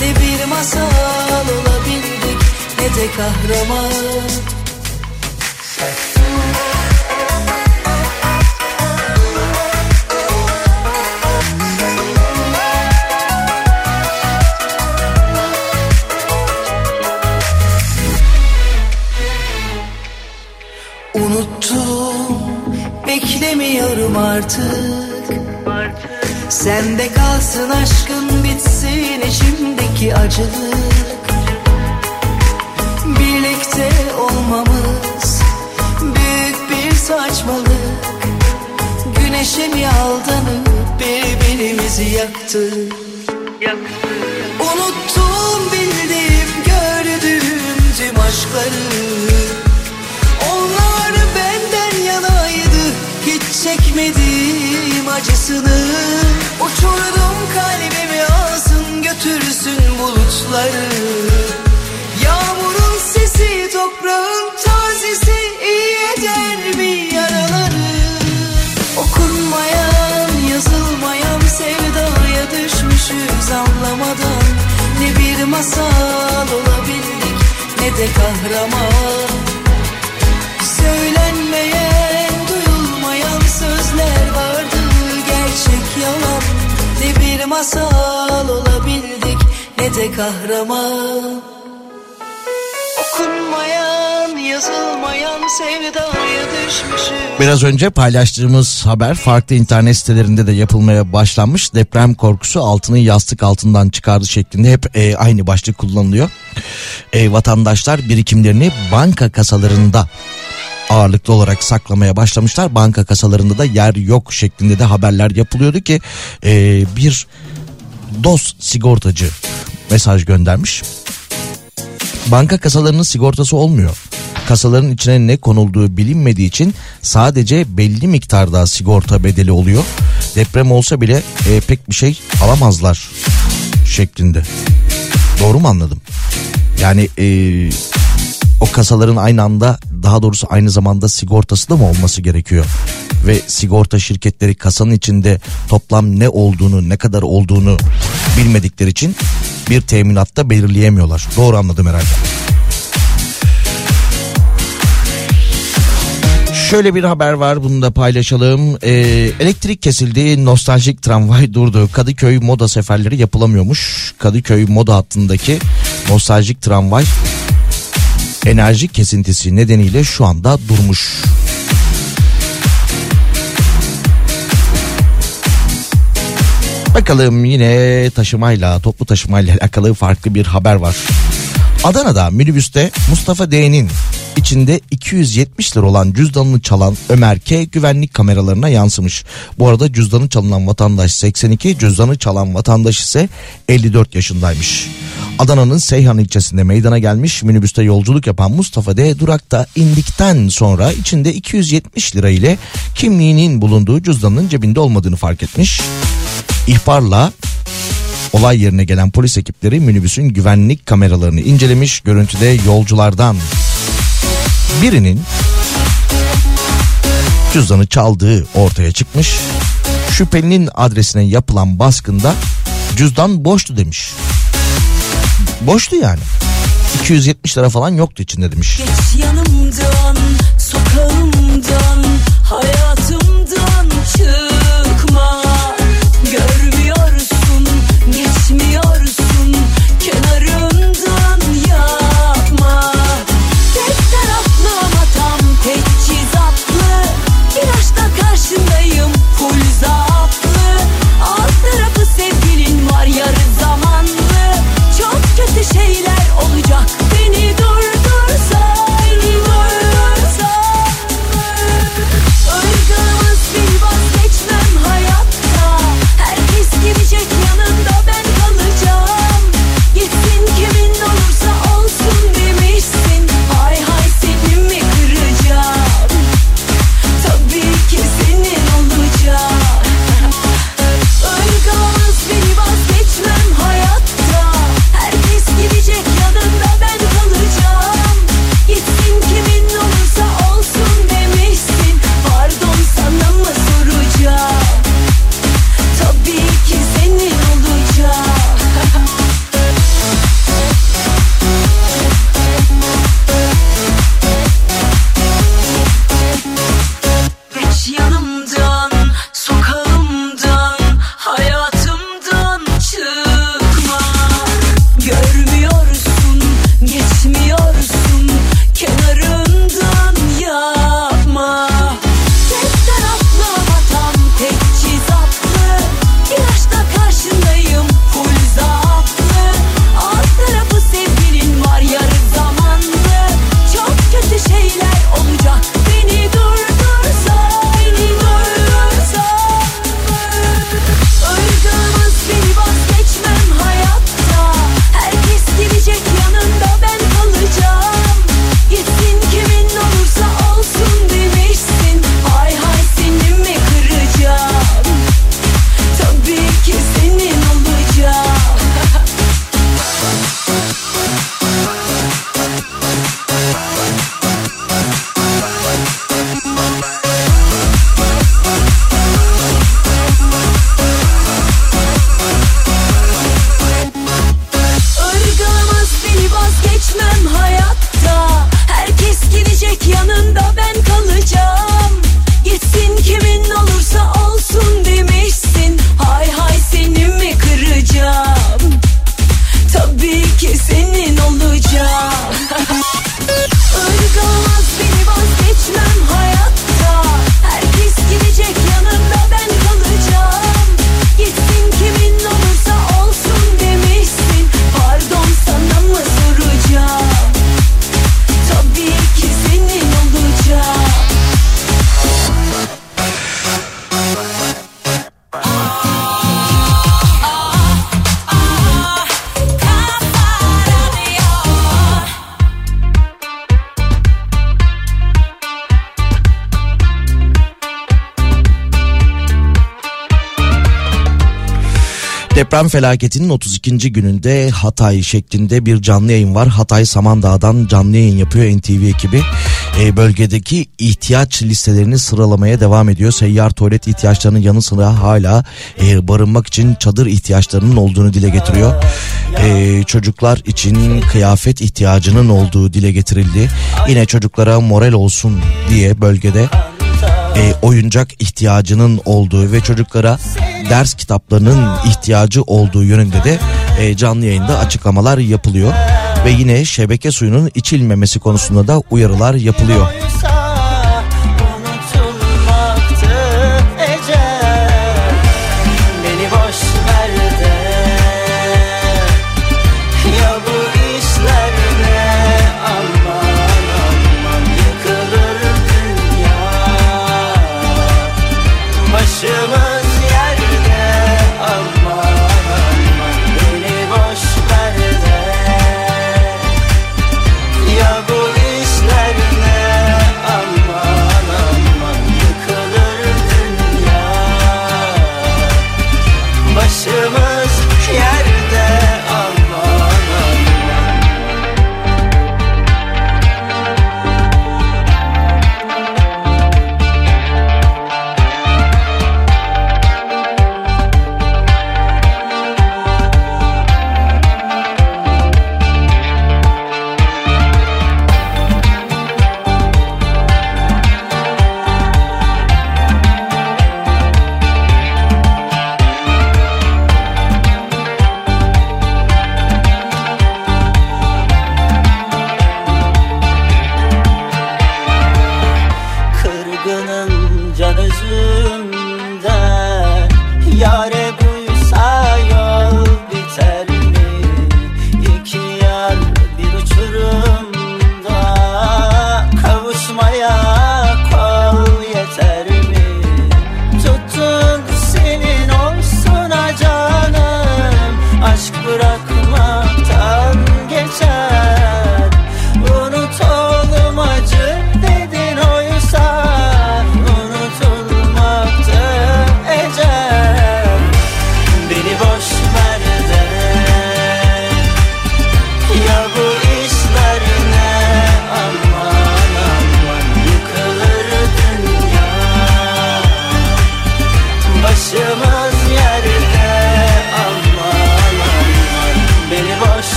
Ne bir masal olabildik ne de kahraman beklemiyorum artık. Sende kalsın aşkın bitsin içimdeki acılık. Birlikte olmamız büyük bir saçmalık. Güneşe mi aldanıp birbirimizi yaktık. Unuttum bildiğim gördüğüm tüm aşkları çekmedim acısını. Uçurdum kalbimi alsın götürsün bulutları. Yağmurun sesi toprağın tazesi iyi eder mi yaraları? Okunmayan yazılmayan sevdaya düşmüşüz anlamadan. Ne bir masal olabildik ne de kahraman gerçek yalan Ne bir masal olabildik ne de kahraman Okunmayan, yazılmayan sevdaya düşmüşüz Biraz önce paylaştığımız haber farklı internet sitelerinde de yapılmaya başlanmış. Deprem korkusu altını yastık altından çıkardı şeklinde hep e, aynı başlık kullanılıyor. E, vatandaşlar birikimlerini banka kasalarında ağırlıklı olarak saklamaya başlamışlar. Banka kasalarında da yer yok şeklinde de haberler yapılıyordu ki e, bir DOS sigortacı mesaj göndermiş. Banka kasalarının sigortası olmuyor. Kasaların içine ne konulduğu bilinmediği için sadece belli miktarda sigorta bedeli oluyor. Deprem olsa bile e, pek bir şey alamazlar şeklinde. Doğru mu anladım? Yani e, o kasaların aynı anda daha doğrusu aynı zamanda sigortası da mı olması gerekiyor? Ve sigorta şirketleri kasanın içinde toplam ne olduğunu ne kadar olduğunu bilmedikleri için bir teminatta belirleyemiyorlar. Doğru anladım herhalde. Şöyle bir haber var bunu da paylaşalım. Ee, elektrik kesildi, nostaljik tramvay durdu. Kadıköy moda seferleri yapılamıyormuş. Kadıköy moda hattındaki nostaljik tramvay enerji kesintisi nedeniyle şu anda durmuş. Bakalım yine taşımayla, toplu taşımayla alakalı farklı bir haber var. Adana'da minibüste Mustafa D'nin içinde 270 lira olan cüzdanını çalan Ömer K güvenlik kameralarına yansımış. Bu arada cüzdanı çalınan vatandaş 82, cüzdanı çalan vatandaş ise 54 yaşındaymış. Adana'nın Seyhan ilçesinde meydana gelmiş minibüste yolculuk yapan Mustafa D durakta indikten sonra içinde 270 lira ile kimliğinin bulunduğu cüzdanının cebinde olmadığını fark etmiş. İhbarla olay yerine gelen polis ekipleri minibüsün güvenlik kameralarını incelemiş. Görüntüde yolculardan birinin cüzdanı çaldığı ortaya çıkmış. Şüphelinin adresine yapılan baskında cüzdan boştu demiş. Boştu yani. 270 lira falan yoktu içinde demiş. Geç yanımdan, sokağımdan, hayatımdan çıkma. Deprem felaketinin 32. gününde Hatay şeklinde bir canlı yayın var. Hatay Samandağ'dan canlı yayın yapıyor NTV ekibi. Ee, bölgedeki ihtiyaç listelerini sıralamaya devam ediyor. Seyyar tuvalet ihtiyaçlarının yanı sıra hala e, barınmak için çadır ihtiyaçlarının olduğunu dile getiriyor. Ee, çocuklar için kıyafet ihtiyacının olduğu dile getirildi. Yine çocuklara moral olsun diye bölgede e, oyuncak ihtiyacının olduğu ve çocuklara ders kitaplarının ihtiyacı olduğu yönünde de e, canlı yayında açıklamalar yapılıyor. Ve yine şebeke suyunun içilmemesi konusunda da uyarılar yapılıyor.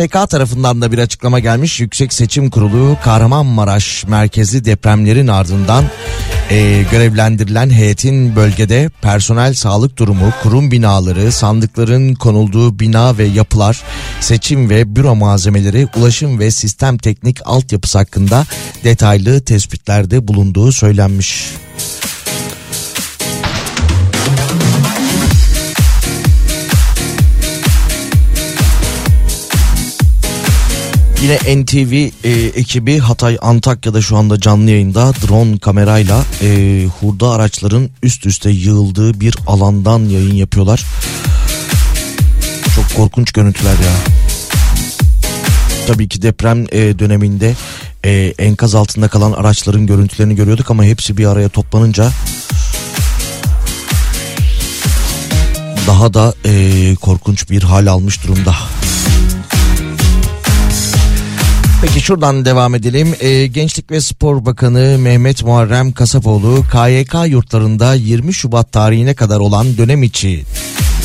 YSK tarafından da bir açıklama gelmiş. Yüksek Seçim Kurulu Kahramanmaraş merkezli depremlerin ardından e, görevlendirilen heyetin bölgede personel sağlık durumu, kurum binaları, sandıkların konulduğu bina ve yapılar, seçim ve büro malzemeleri, ulaşım ve sistem teknik altyapısı hakkında detaylı tespitlerde bulunduğu söylenmiş. Yine NTV e, ekibi Hatay Antakya'da şu anda canlı yayında drone kamerayla e, hurda araçların üst üste yığıldığı bir alandan yayın yapıyorlar. Çok korkunç görüntüler ya. Tabii ki deprem e, döneminde e, enkaz altında kalan araçların görüntülerini görüyorduk ama hepsi bir araya toplanınca daha da e, korkunç bir hal almış durumda. Peki şuradan devam edelim. Ee, Gençlik ve Spor Bakanı Mehmet Muharrem Kasapoğlu KYK yurtlarında 20 Şubat tarihine kadar olan dönem içi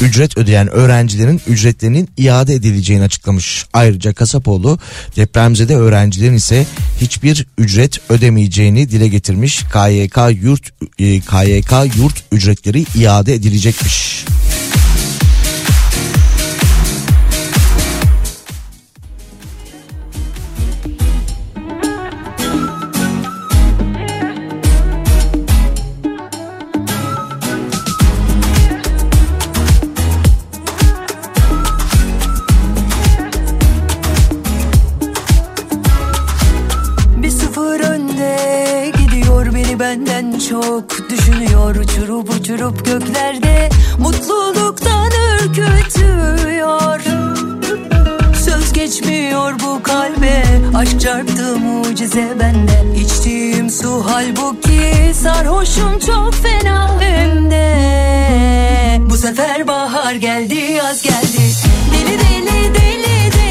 ücret ödeyen öğrencilerin ücretlerinin iade edileceğini açıklamış. Ayrıca Kasapoğlu depremzede öğrencilerin ise hiçbir ücret ödemeyeceğini dile getirmiş. KYK yurt e, KYK yurt ücretleri iade edilecekmiş. çok düşünüyor uçurup uçurup göklerde mutluluktan ürkütüyor. Söz geçmiyor bu kalbe aşk çarptı mucize bende. İçtiğim su halbuki sarhoşum çok fena hem de Bu sefer bahar geldi yaz geldi. Deli deli deli deli.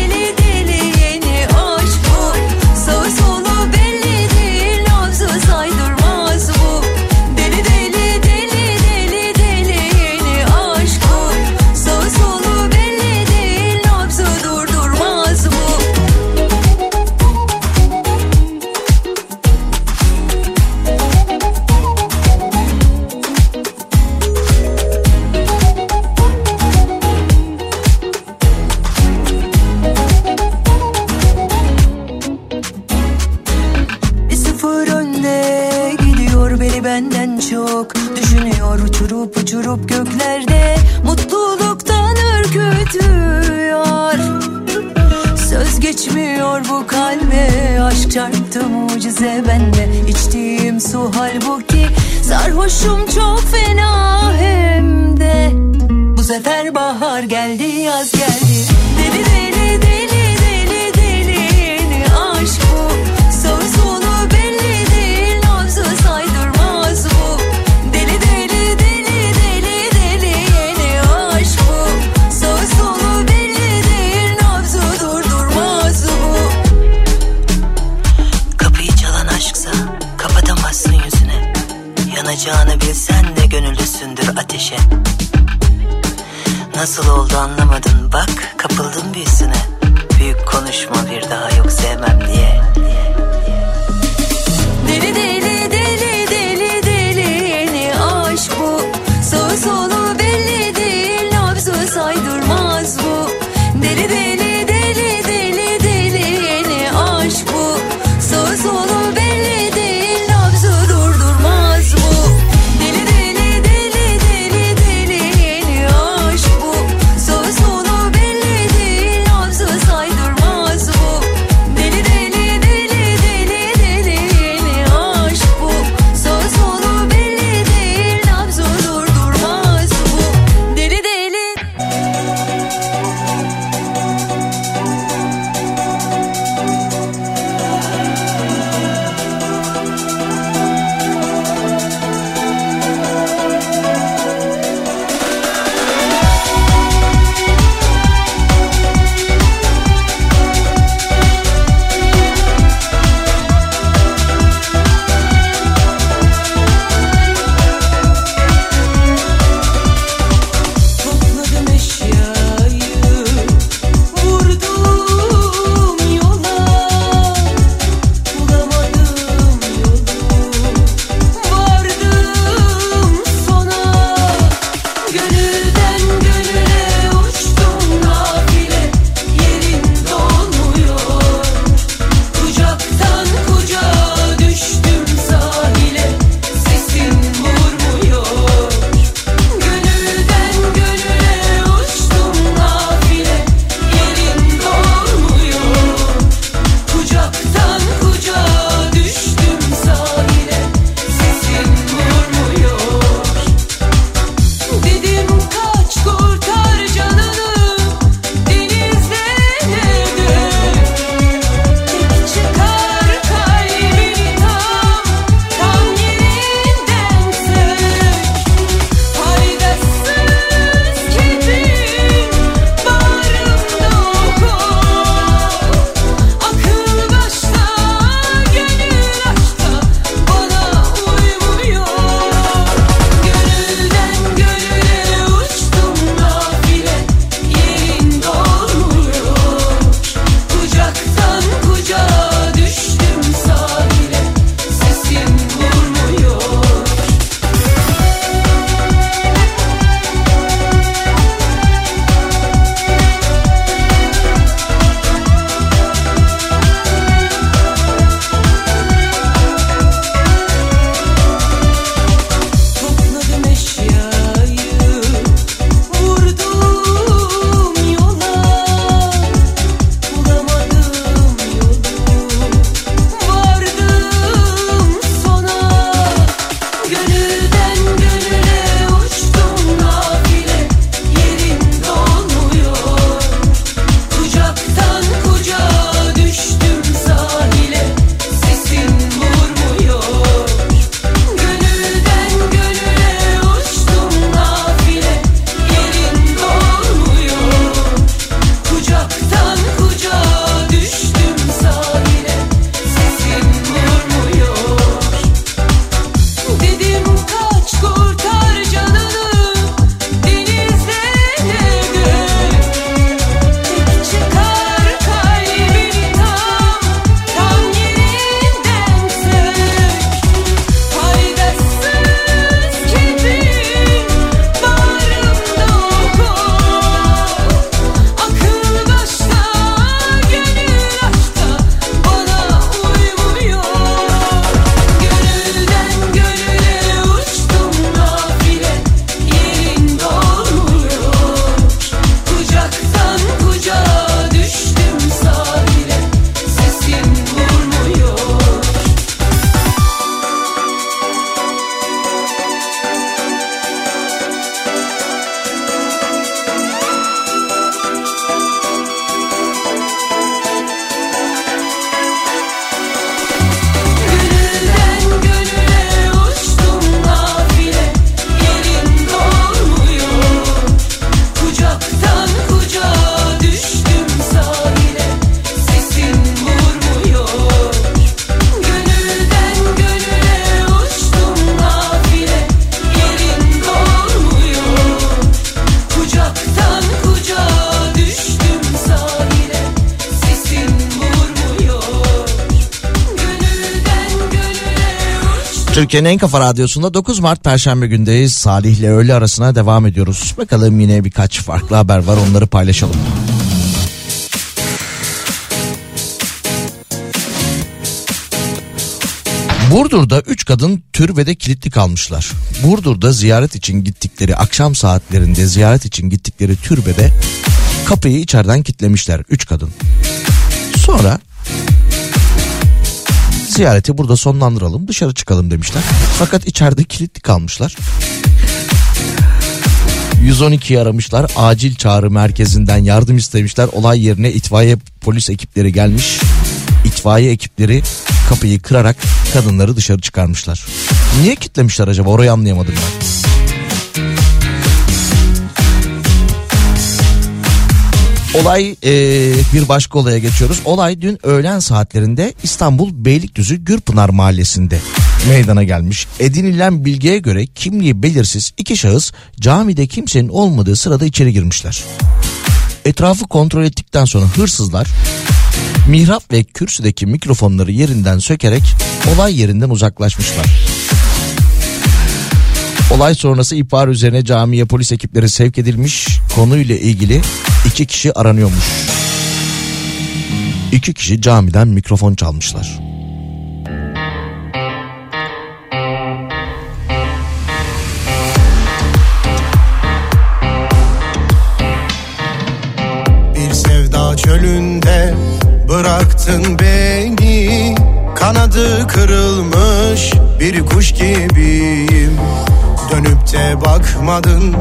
Türkiye'nin en kafa radyosunda 9 Mart Perşembe gündeyiz. Salih ile öğle arasına devam ediyoruz. Bakalım yine birkaç farklı haber var onları paylaşalım. Burdur'da 3 kadın türbede kilitli kalmışlar. Burdur'da ziyaret için gittikleri akşam saatlerinde ziyaret için gittikleri türbede kapıyı içeriden kilitlemişler 3 kadın. Sonra ziyareti burada sonlandıralım dışarı çıkalım demişler. Fakat içeride kilitli kalmışlar. 112'yi aramışlar acil çağrı merkezinden yardım istemişler. Olay yerine itfaiye polis ekipleri gelmiş. İtfaiye ekipleri kapıyı kırarak kadınları dışarı çıkarmışlar. Niye kitlemişler acaba orayı anlayamadım ben. Olay e, bir başka olaya geçiyoruz. Olay dün öğlen saatlerinde İstanbul Beylikdüzü Gürpınar Mahallesi'nde meydana gelmiş. Edinilen bilgiye göre kimliği belirsiz iki şahıs camide kimsenin olmadığı sırada içeri girmişler. Etrafı kontrol ettikten sonra hırsızlar mihrap ve kürsüdeki mikrofonları yerinden sökerek olay yerinden uzaklaşmışlar. Olay sonrası ihbar üzerine camiye polis ekipleri sevk edilmiş. Konuyla ilgili iki kişi aranıyormuş. İki kişi camiden mikrofon çalmışlar. Bir sevda çölünde bıraktın beni Kanadı kırılmış bir kuş gibiyim Dönüp de bakmadın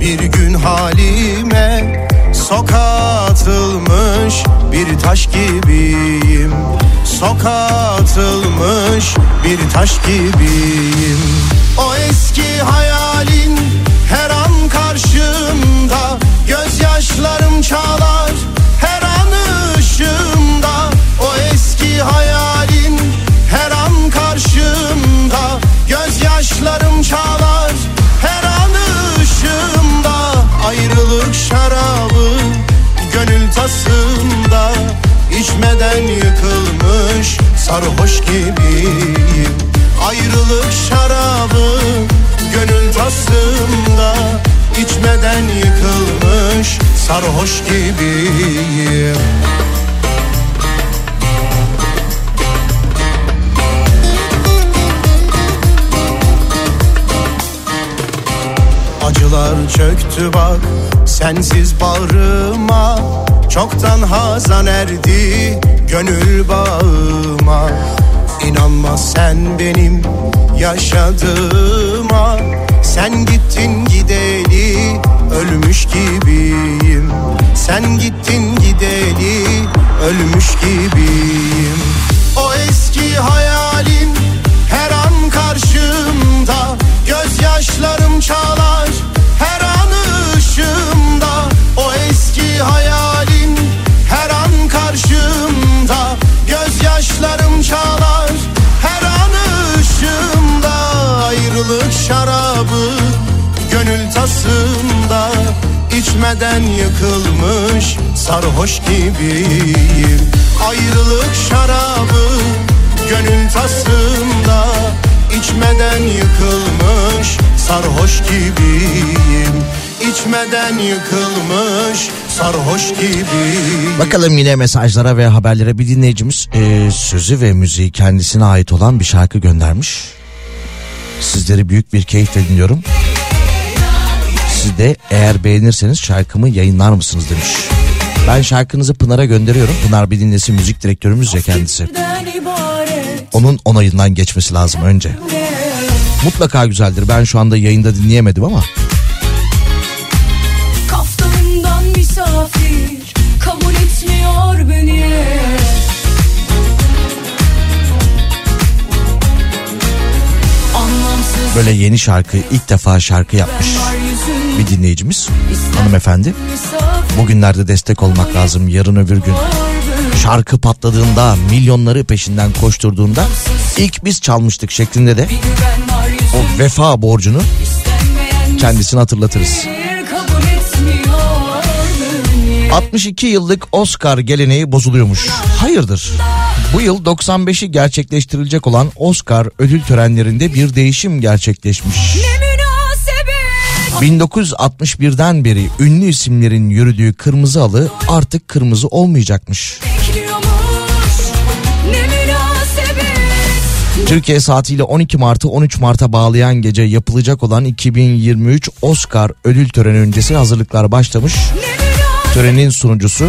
bir gün halime. Sokağa atılmış bir taş gibiyim. Sokağa atılmış bir taş gibiyim. O eski hayalin her an karşımda. Gözyaşlarım çalar her an ışığımda. O eski hayalin sarhoş gibiyim. Ayrılık şarabı gönül tasımda içmeden yıkılmış sarhoş gibiyim. Acılar çöktü bak sensiz bağrıma Çoktan hazan erdi gönül bağıma. İnanma sen benim yaşadığıma. Sen gittin gideli ölmüş gibiyim. Sen gittin gideli ölmüş gibiyim. O eski hayalin her an karşımda. Gözyaşlarım çalar tasımda içmeden yıkılmış sarhoş gibiyim Ayrılık şarabı gönül tasımda içmeden yıkılmış sarhoş gibiyim İçmeden yıkılmış sarhoş gibiyim Bakalım yine mesajlara ve haberlere bir dinleyicimiz e, sözü ve müziği kendisine ait olan bir şarkı göndermiş. Sizleri büyük bir keyifle dinliyorum. Siz de eğer beğenirseniz şarkımı yayınlar mısınız demiş. Ben şarkınızı Pınar'a gönderiyorum. Pınar bir dinlesin müzik direktörümüz ya kendisi. Onun onayından geçmesi lazım önce. Mutlaka güzeldir. Ben şu anda yayında dinleyemedim ama. Kaftanımdan misafir kabul etmiyor beni Anlamsız Böyle yeni şarkı ilk defa şarkı yapmış bir dinleyicimiz hanımefendi. Bugünlerde destek olmak lazım yarın öbür gün. Şarkı patladığında milyonları peşinden koşturduğunda ilk biz çalmıştık şeklinde de o vefa borcunu kendisine hatırlatırız. kabul etmiyor beni 62 yıllık Oscar geleneği bozuluyormuş. Hayırdır? Bu yıl 95'i gerçekleştirilecek olan Oscar ödül törenlerinde bir değişim gerçekleşmiş. Ne münasebet 1961'den beri ünlü isimlerin yürüdüğü kırmızı halı artık kırmızı olmayacakmış. Türkiye saatiyle 12 Mart'ı 13 Mart'a bağlayan gece yapılacak olan 2023 Oscar ödül töreni öncesi hazırlıklar başlamış. Törenin sunucusu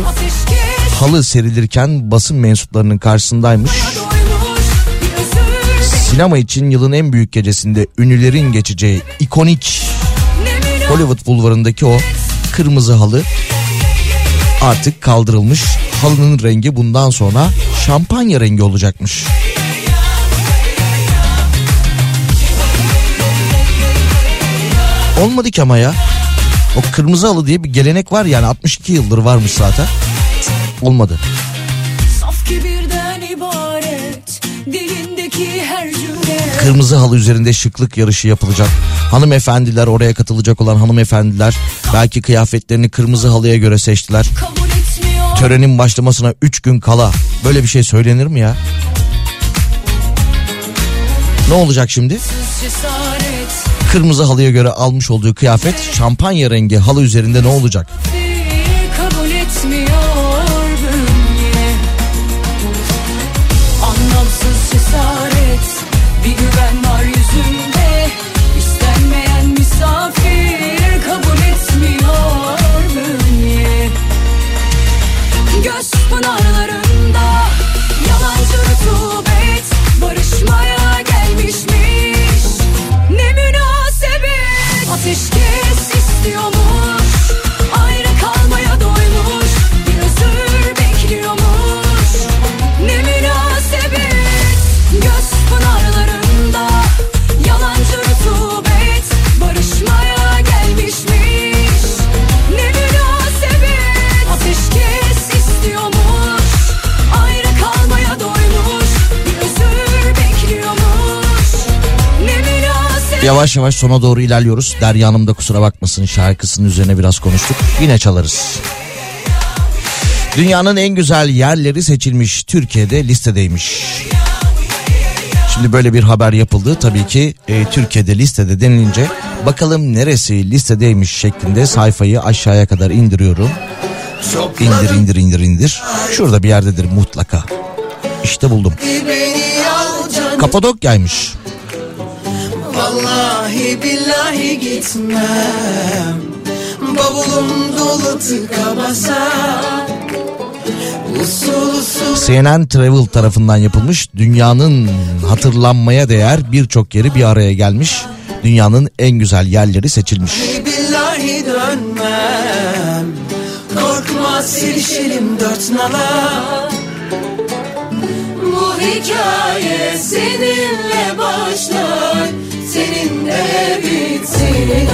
halı serilirken basın mensuplarının karşısındaymış. Sinema için yılın en büyük gecesinde ünlülerin geçeceği ikonik Hollywood bulvarındaki o kırmızı halı artık kaldırılmış. Halının rengi bundan sonra şampanya rengi olacakmış. Olmadı ki ama ya. O kırmızı halı diye bir gelenek var yani 62 yıldır varmış zaten. Olmadı. Saf kibirden ibaret Dilindeki her cümle Kırmızı halı üzerinde şıklık yarışı yapılacak. Hanımefendiler oraya katılacak olan hanımefendiler belki kıyafetlerini kırmızı halıya göre seçtiler. Törenin başlamasına 3 gün kala böyle bir şey söylenir mi ya? Ne olacak şimdi? Kırmızı halıya göre almış olduğu kıyafet şampanya rengi halı üzerinde ne olacak? Münasebet Yavaş yavaş sona doğru ilerliyoruz. Derya da kusura bakmasın şarkısının üzerine biraz konuştuk. Yine çalarız. Dünyanın en güzel yerleri seçilmiş. Türkiye'de listedeymiş. Şimdi böyle bir haber yapıldı. Tabii ki e, Türkiye'de listede denilince bakalım neresi listedeymiş şeklinde sayfayı aşağıya kadar indiriyorum. İndir indir indir indir. Şurada bir yerdedir mutlaka. İşte buldum. Kapadokya'ymış. Vallahi billahi gitmem. Bavulum dolu tıka basa. CNN Travel tarafından yapılmış dünyanın hatırlanmaya değer birçok yeri bir araya gelmiş. Dünyanın en güzel yerleri seçilmiş. billahi dönmem. Korkma silişelim dört nala. Bu hikaye seninle başlar Seninle bitsin.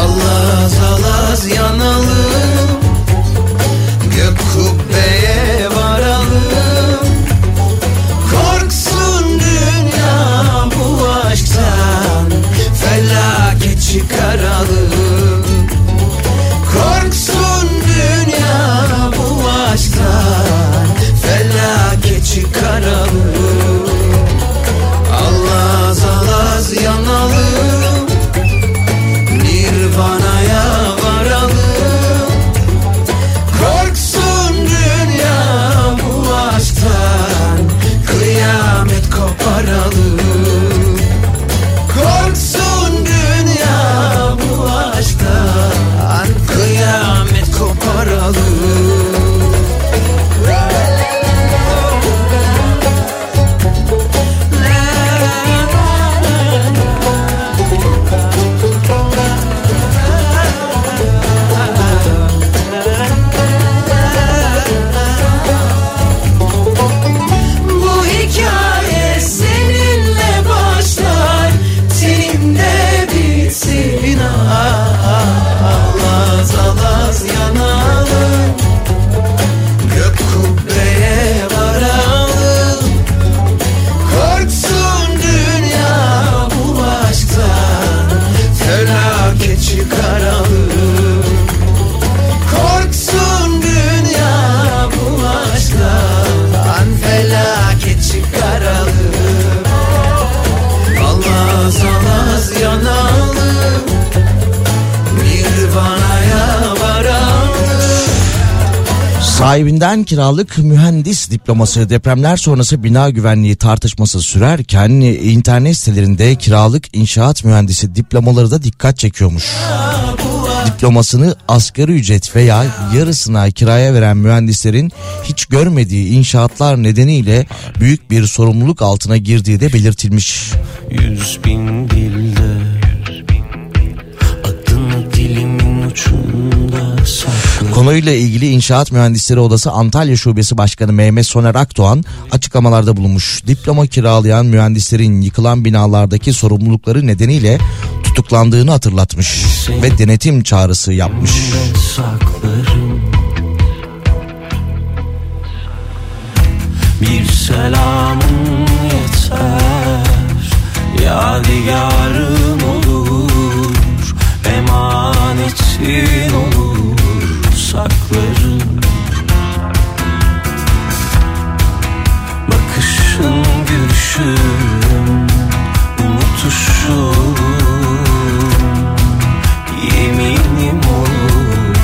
Allah alaz yanalım kiralık mühendis diploması depremler sonrası bina güvenliği tartışması sürerken internet sitelerinde kiralık inşaat mühendisi diplomaları da dikkat çekiyormuş. Diplomasını asgari ücret veya yarısına kiraya veren mühendislerin hiç görmediği inşaatlar nedeniyle büyük bir sorumluluk altına girdiği de belirtilmiş. Yüz bin Konuyla ilgili İnşaat Mühendisleri Odası Antalya Şubesi Başkanı Mehmet Soner Akdoğan açıklamalarda bulunmuş. Diploma kiralayan mühendislerin yıkılan binalardaki sorumlulukları nedeniyle tutuklandığını hatırlatmış ve denetim çağrısı yapmış. Bir selamın yeter Yadigarın olur Emanetin olur Saklarım Bakışın gülüşün Unutuşun Yeminim olur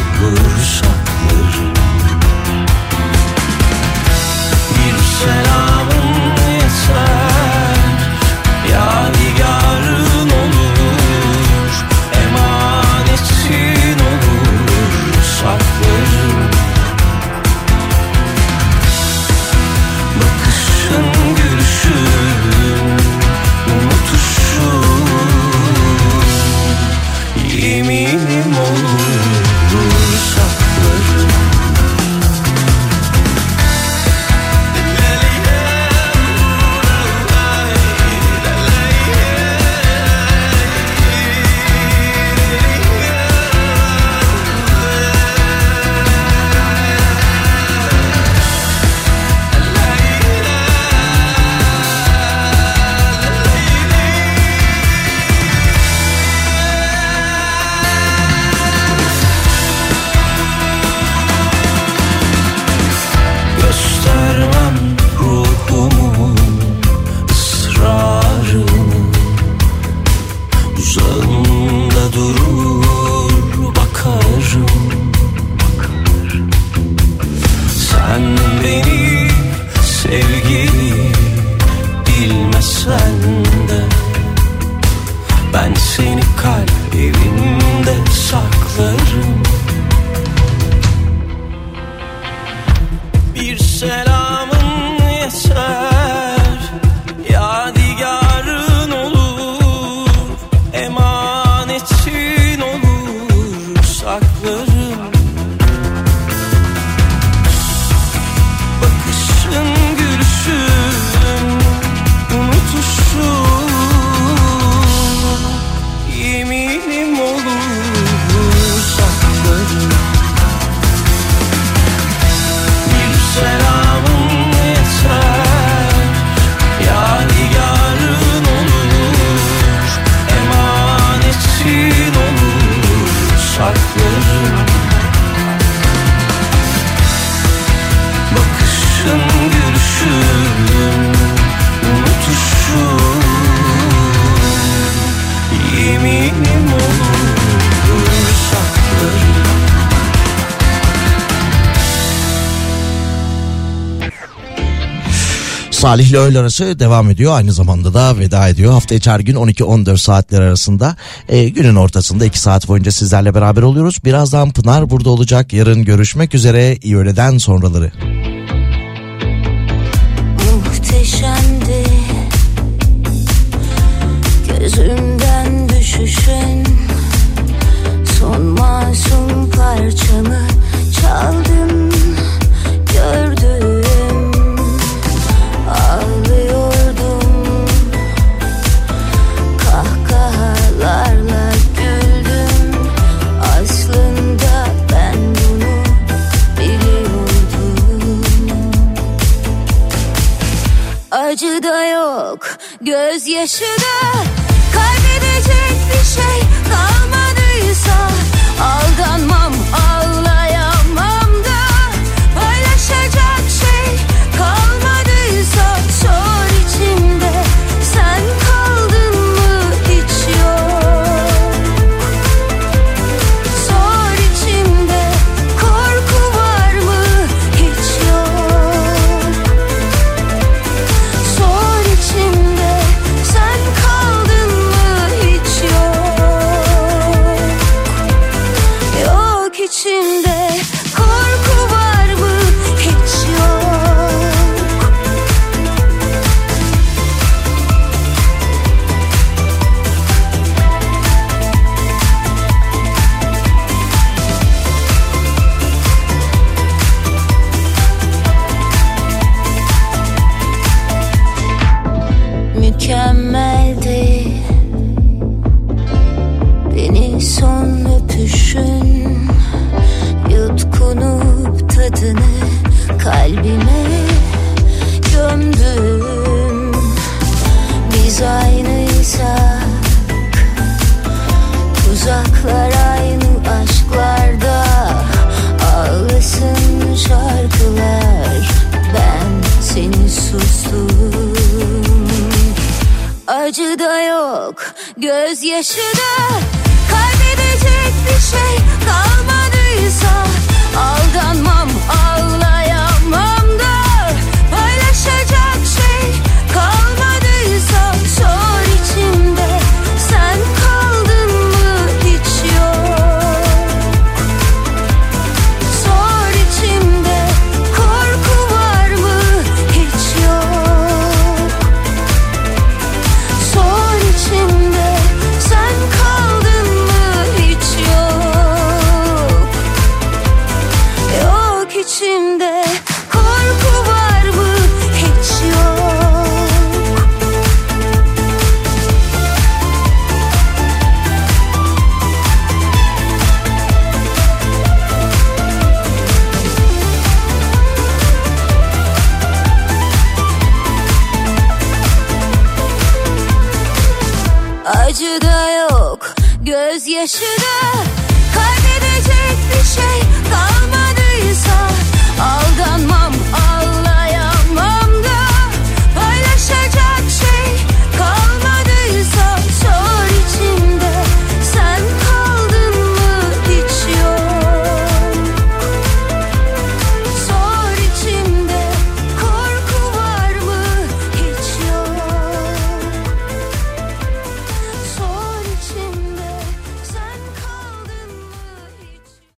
Salih ile öğle arası devam ediyor. Aynı zamanda da veda ediyor. Hafta içi her gün 12-14 saatler arasında e, günün ortasında 2 saat boyunca sizlerle beraber oluyoruz. Birazdan Pınar burada olacak. Yarın görüşmek üzere. İyi öğleden sonraları. Yok, gözyaşı Kaybedecek bir şey kalmadıysa Aldanmam, ağlayamam Gözyaşı da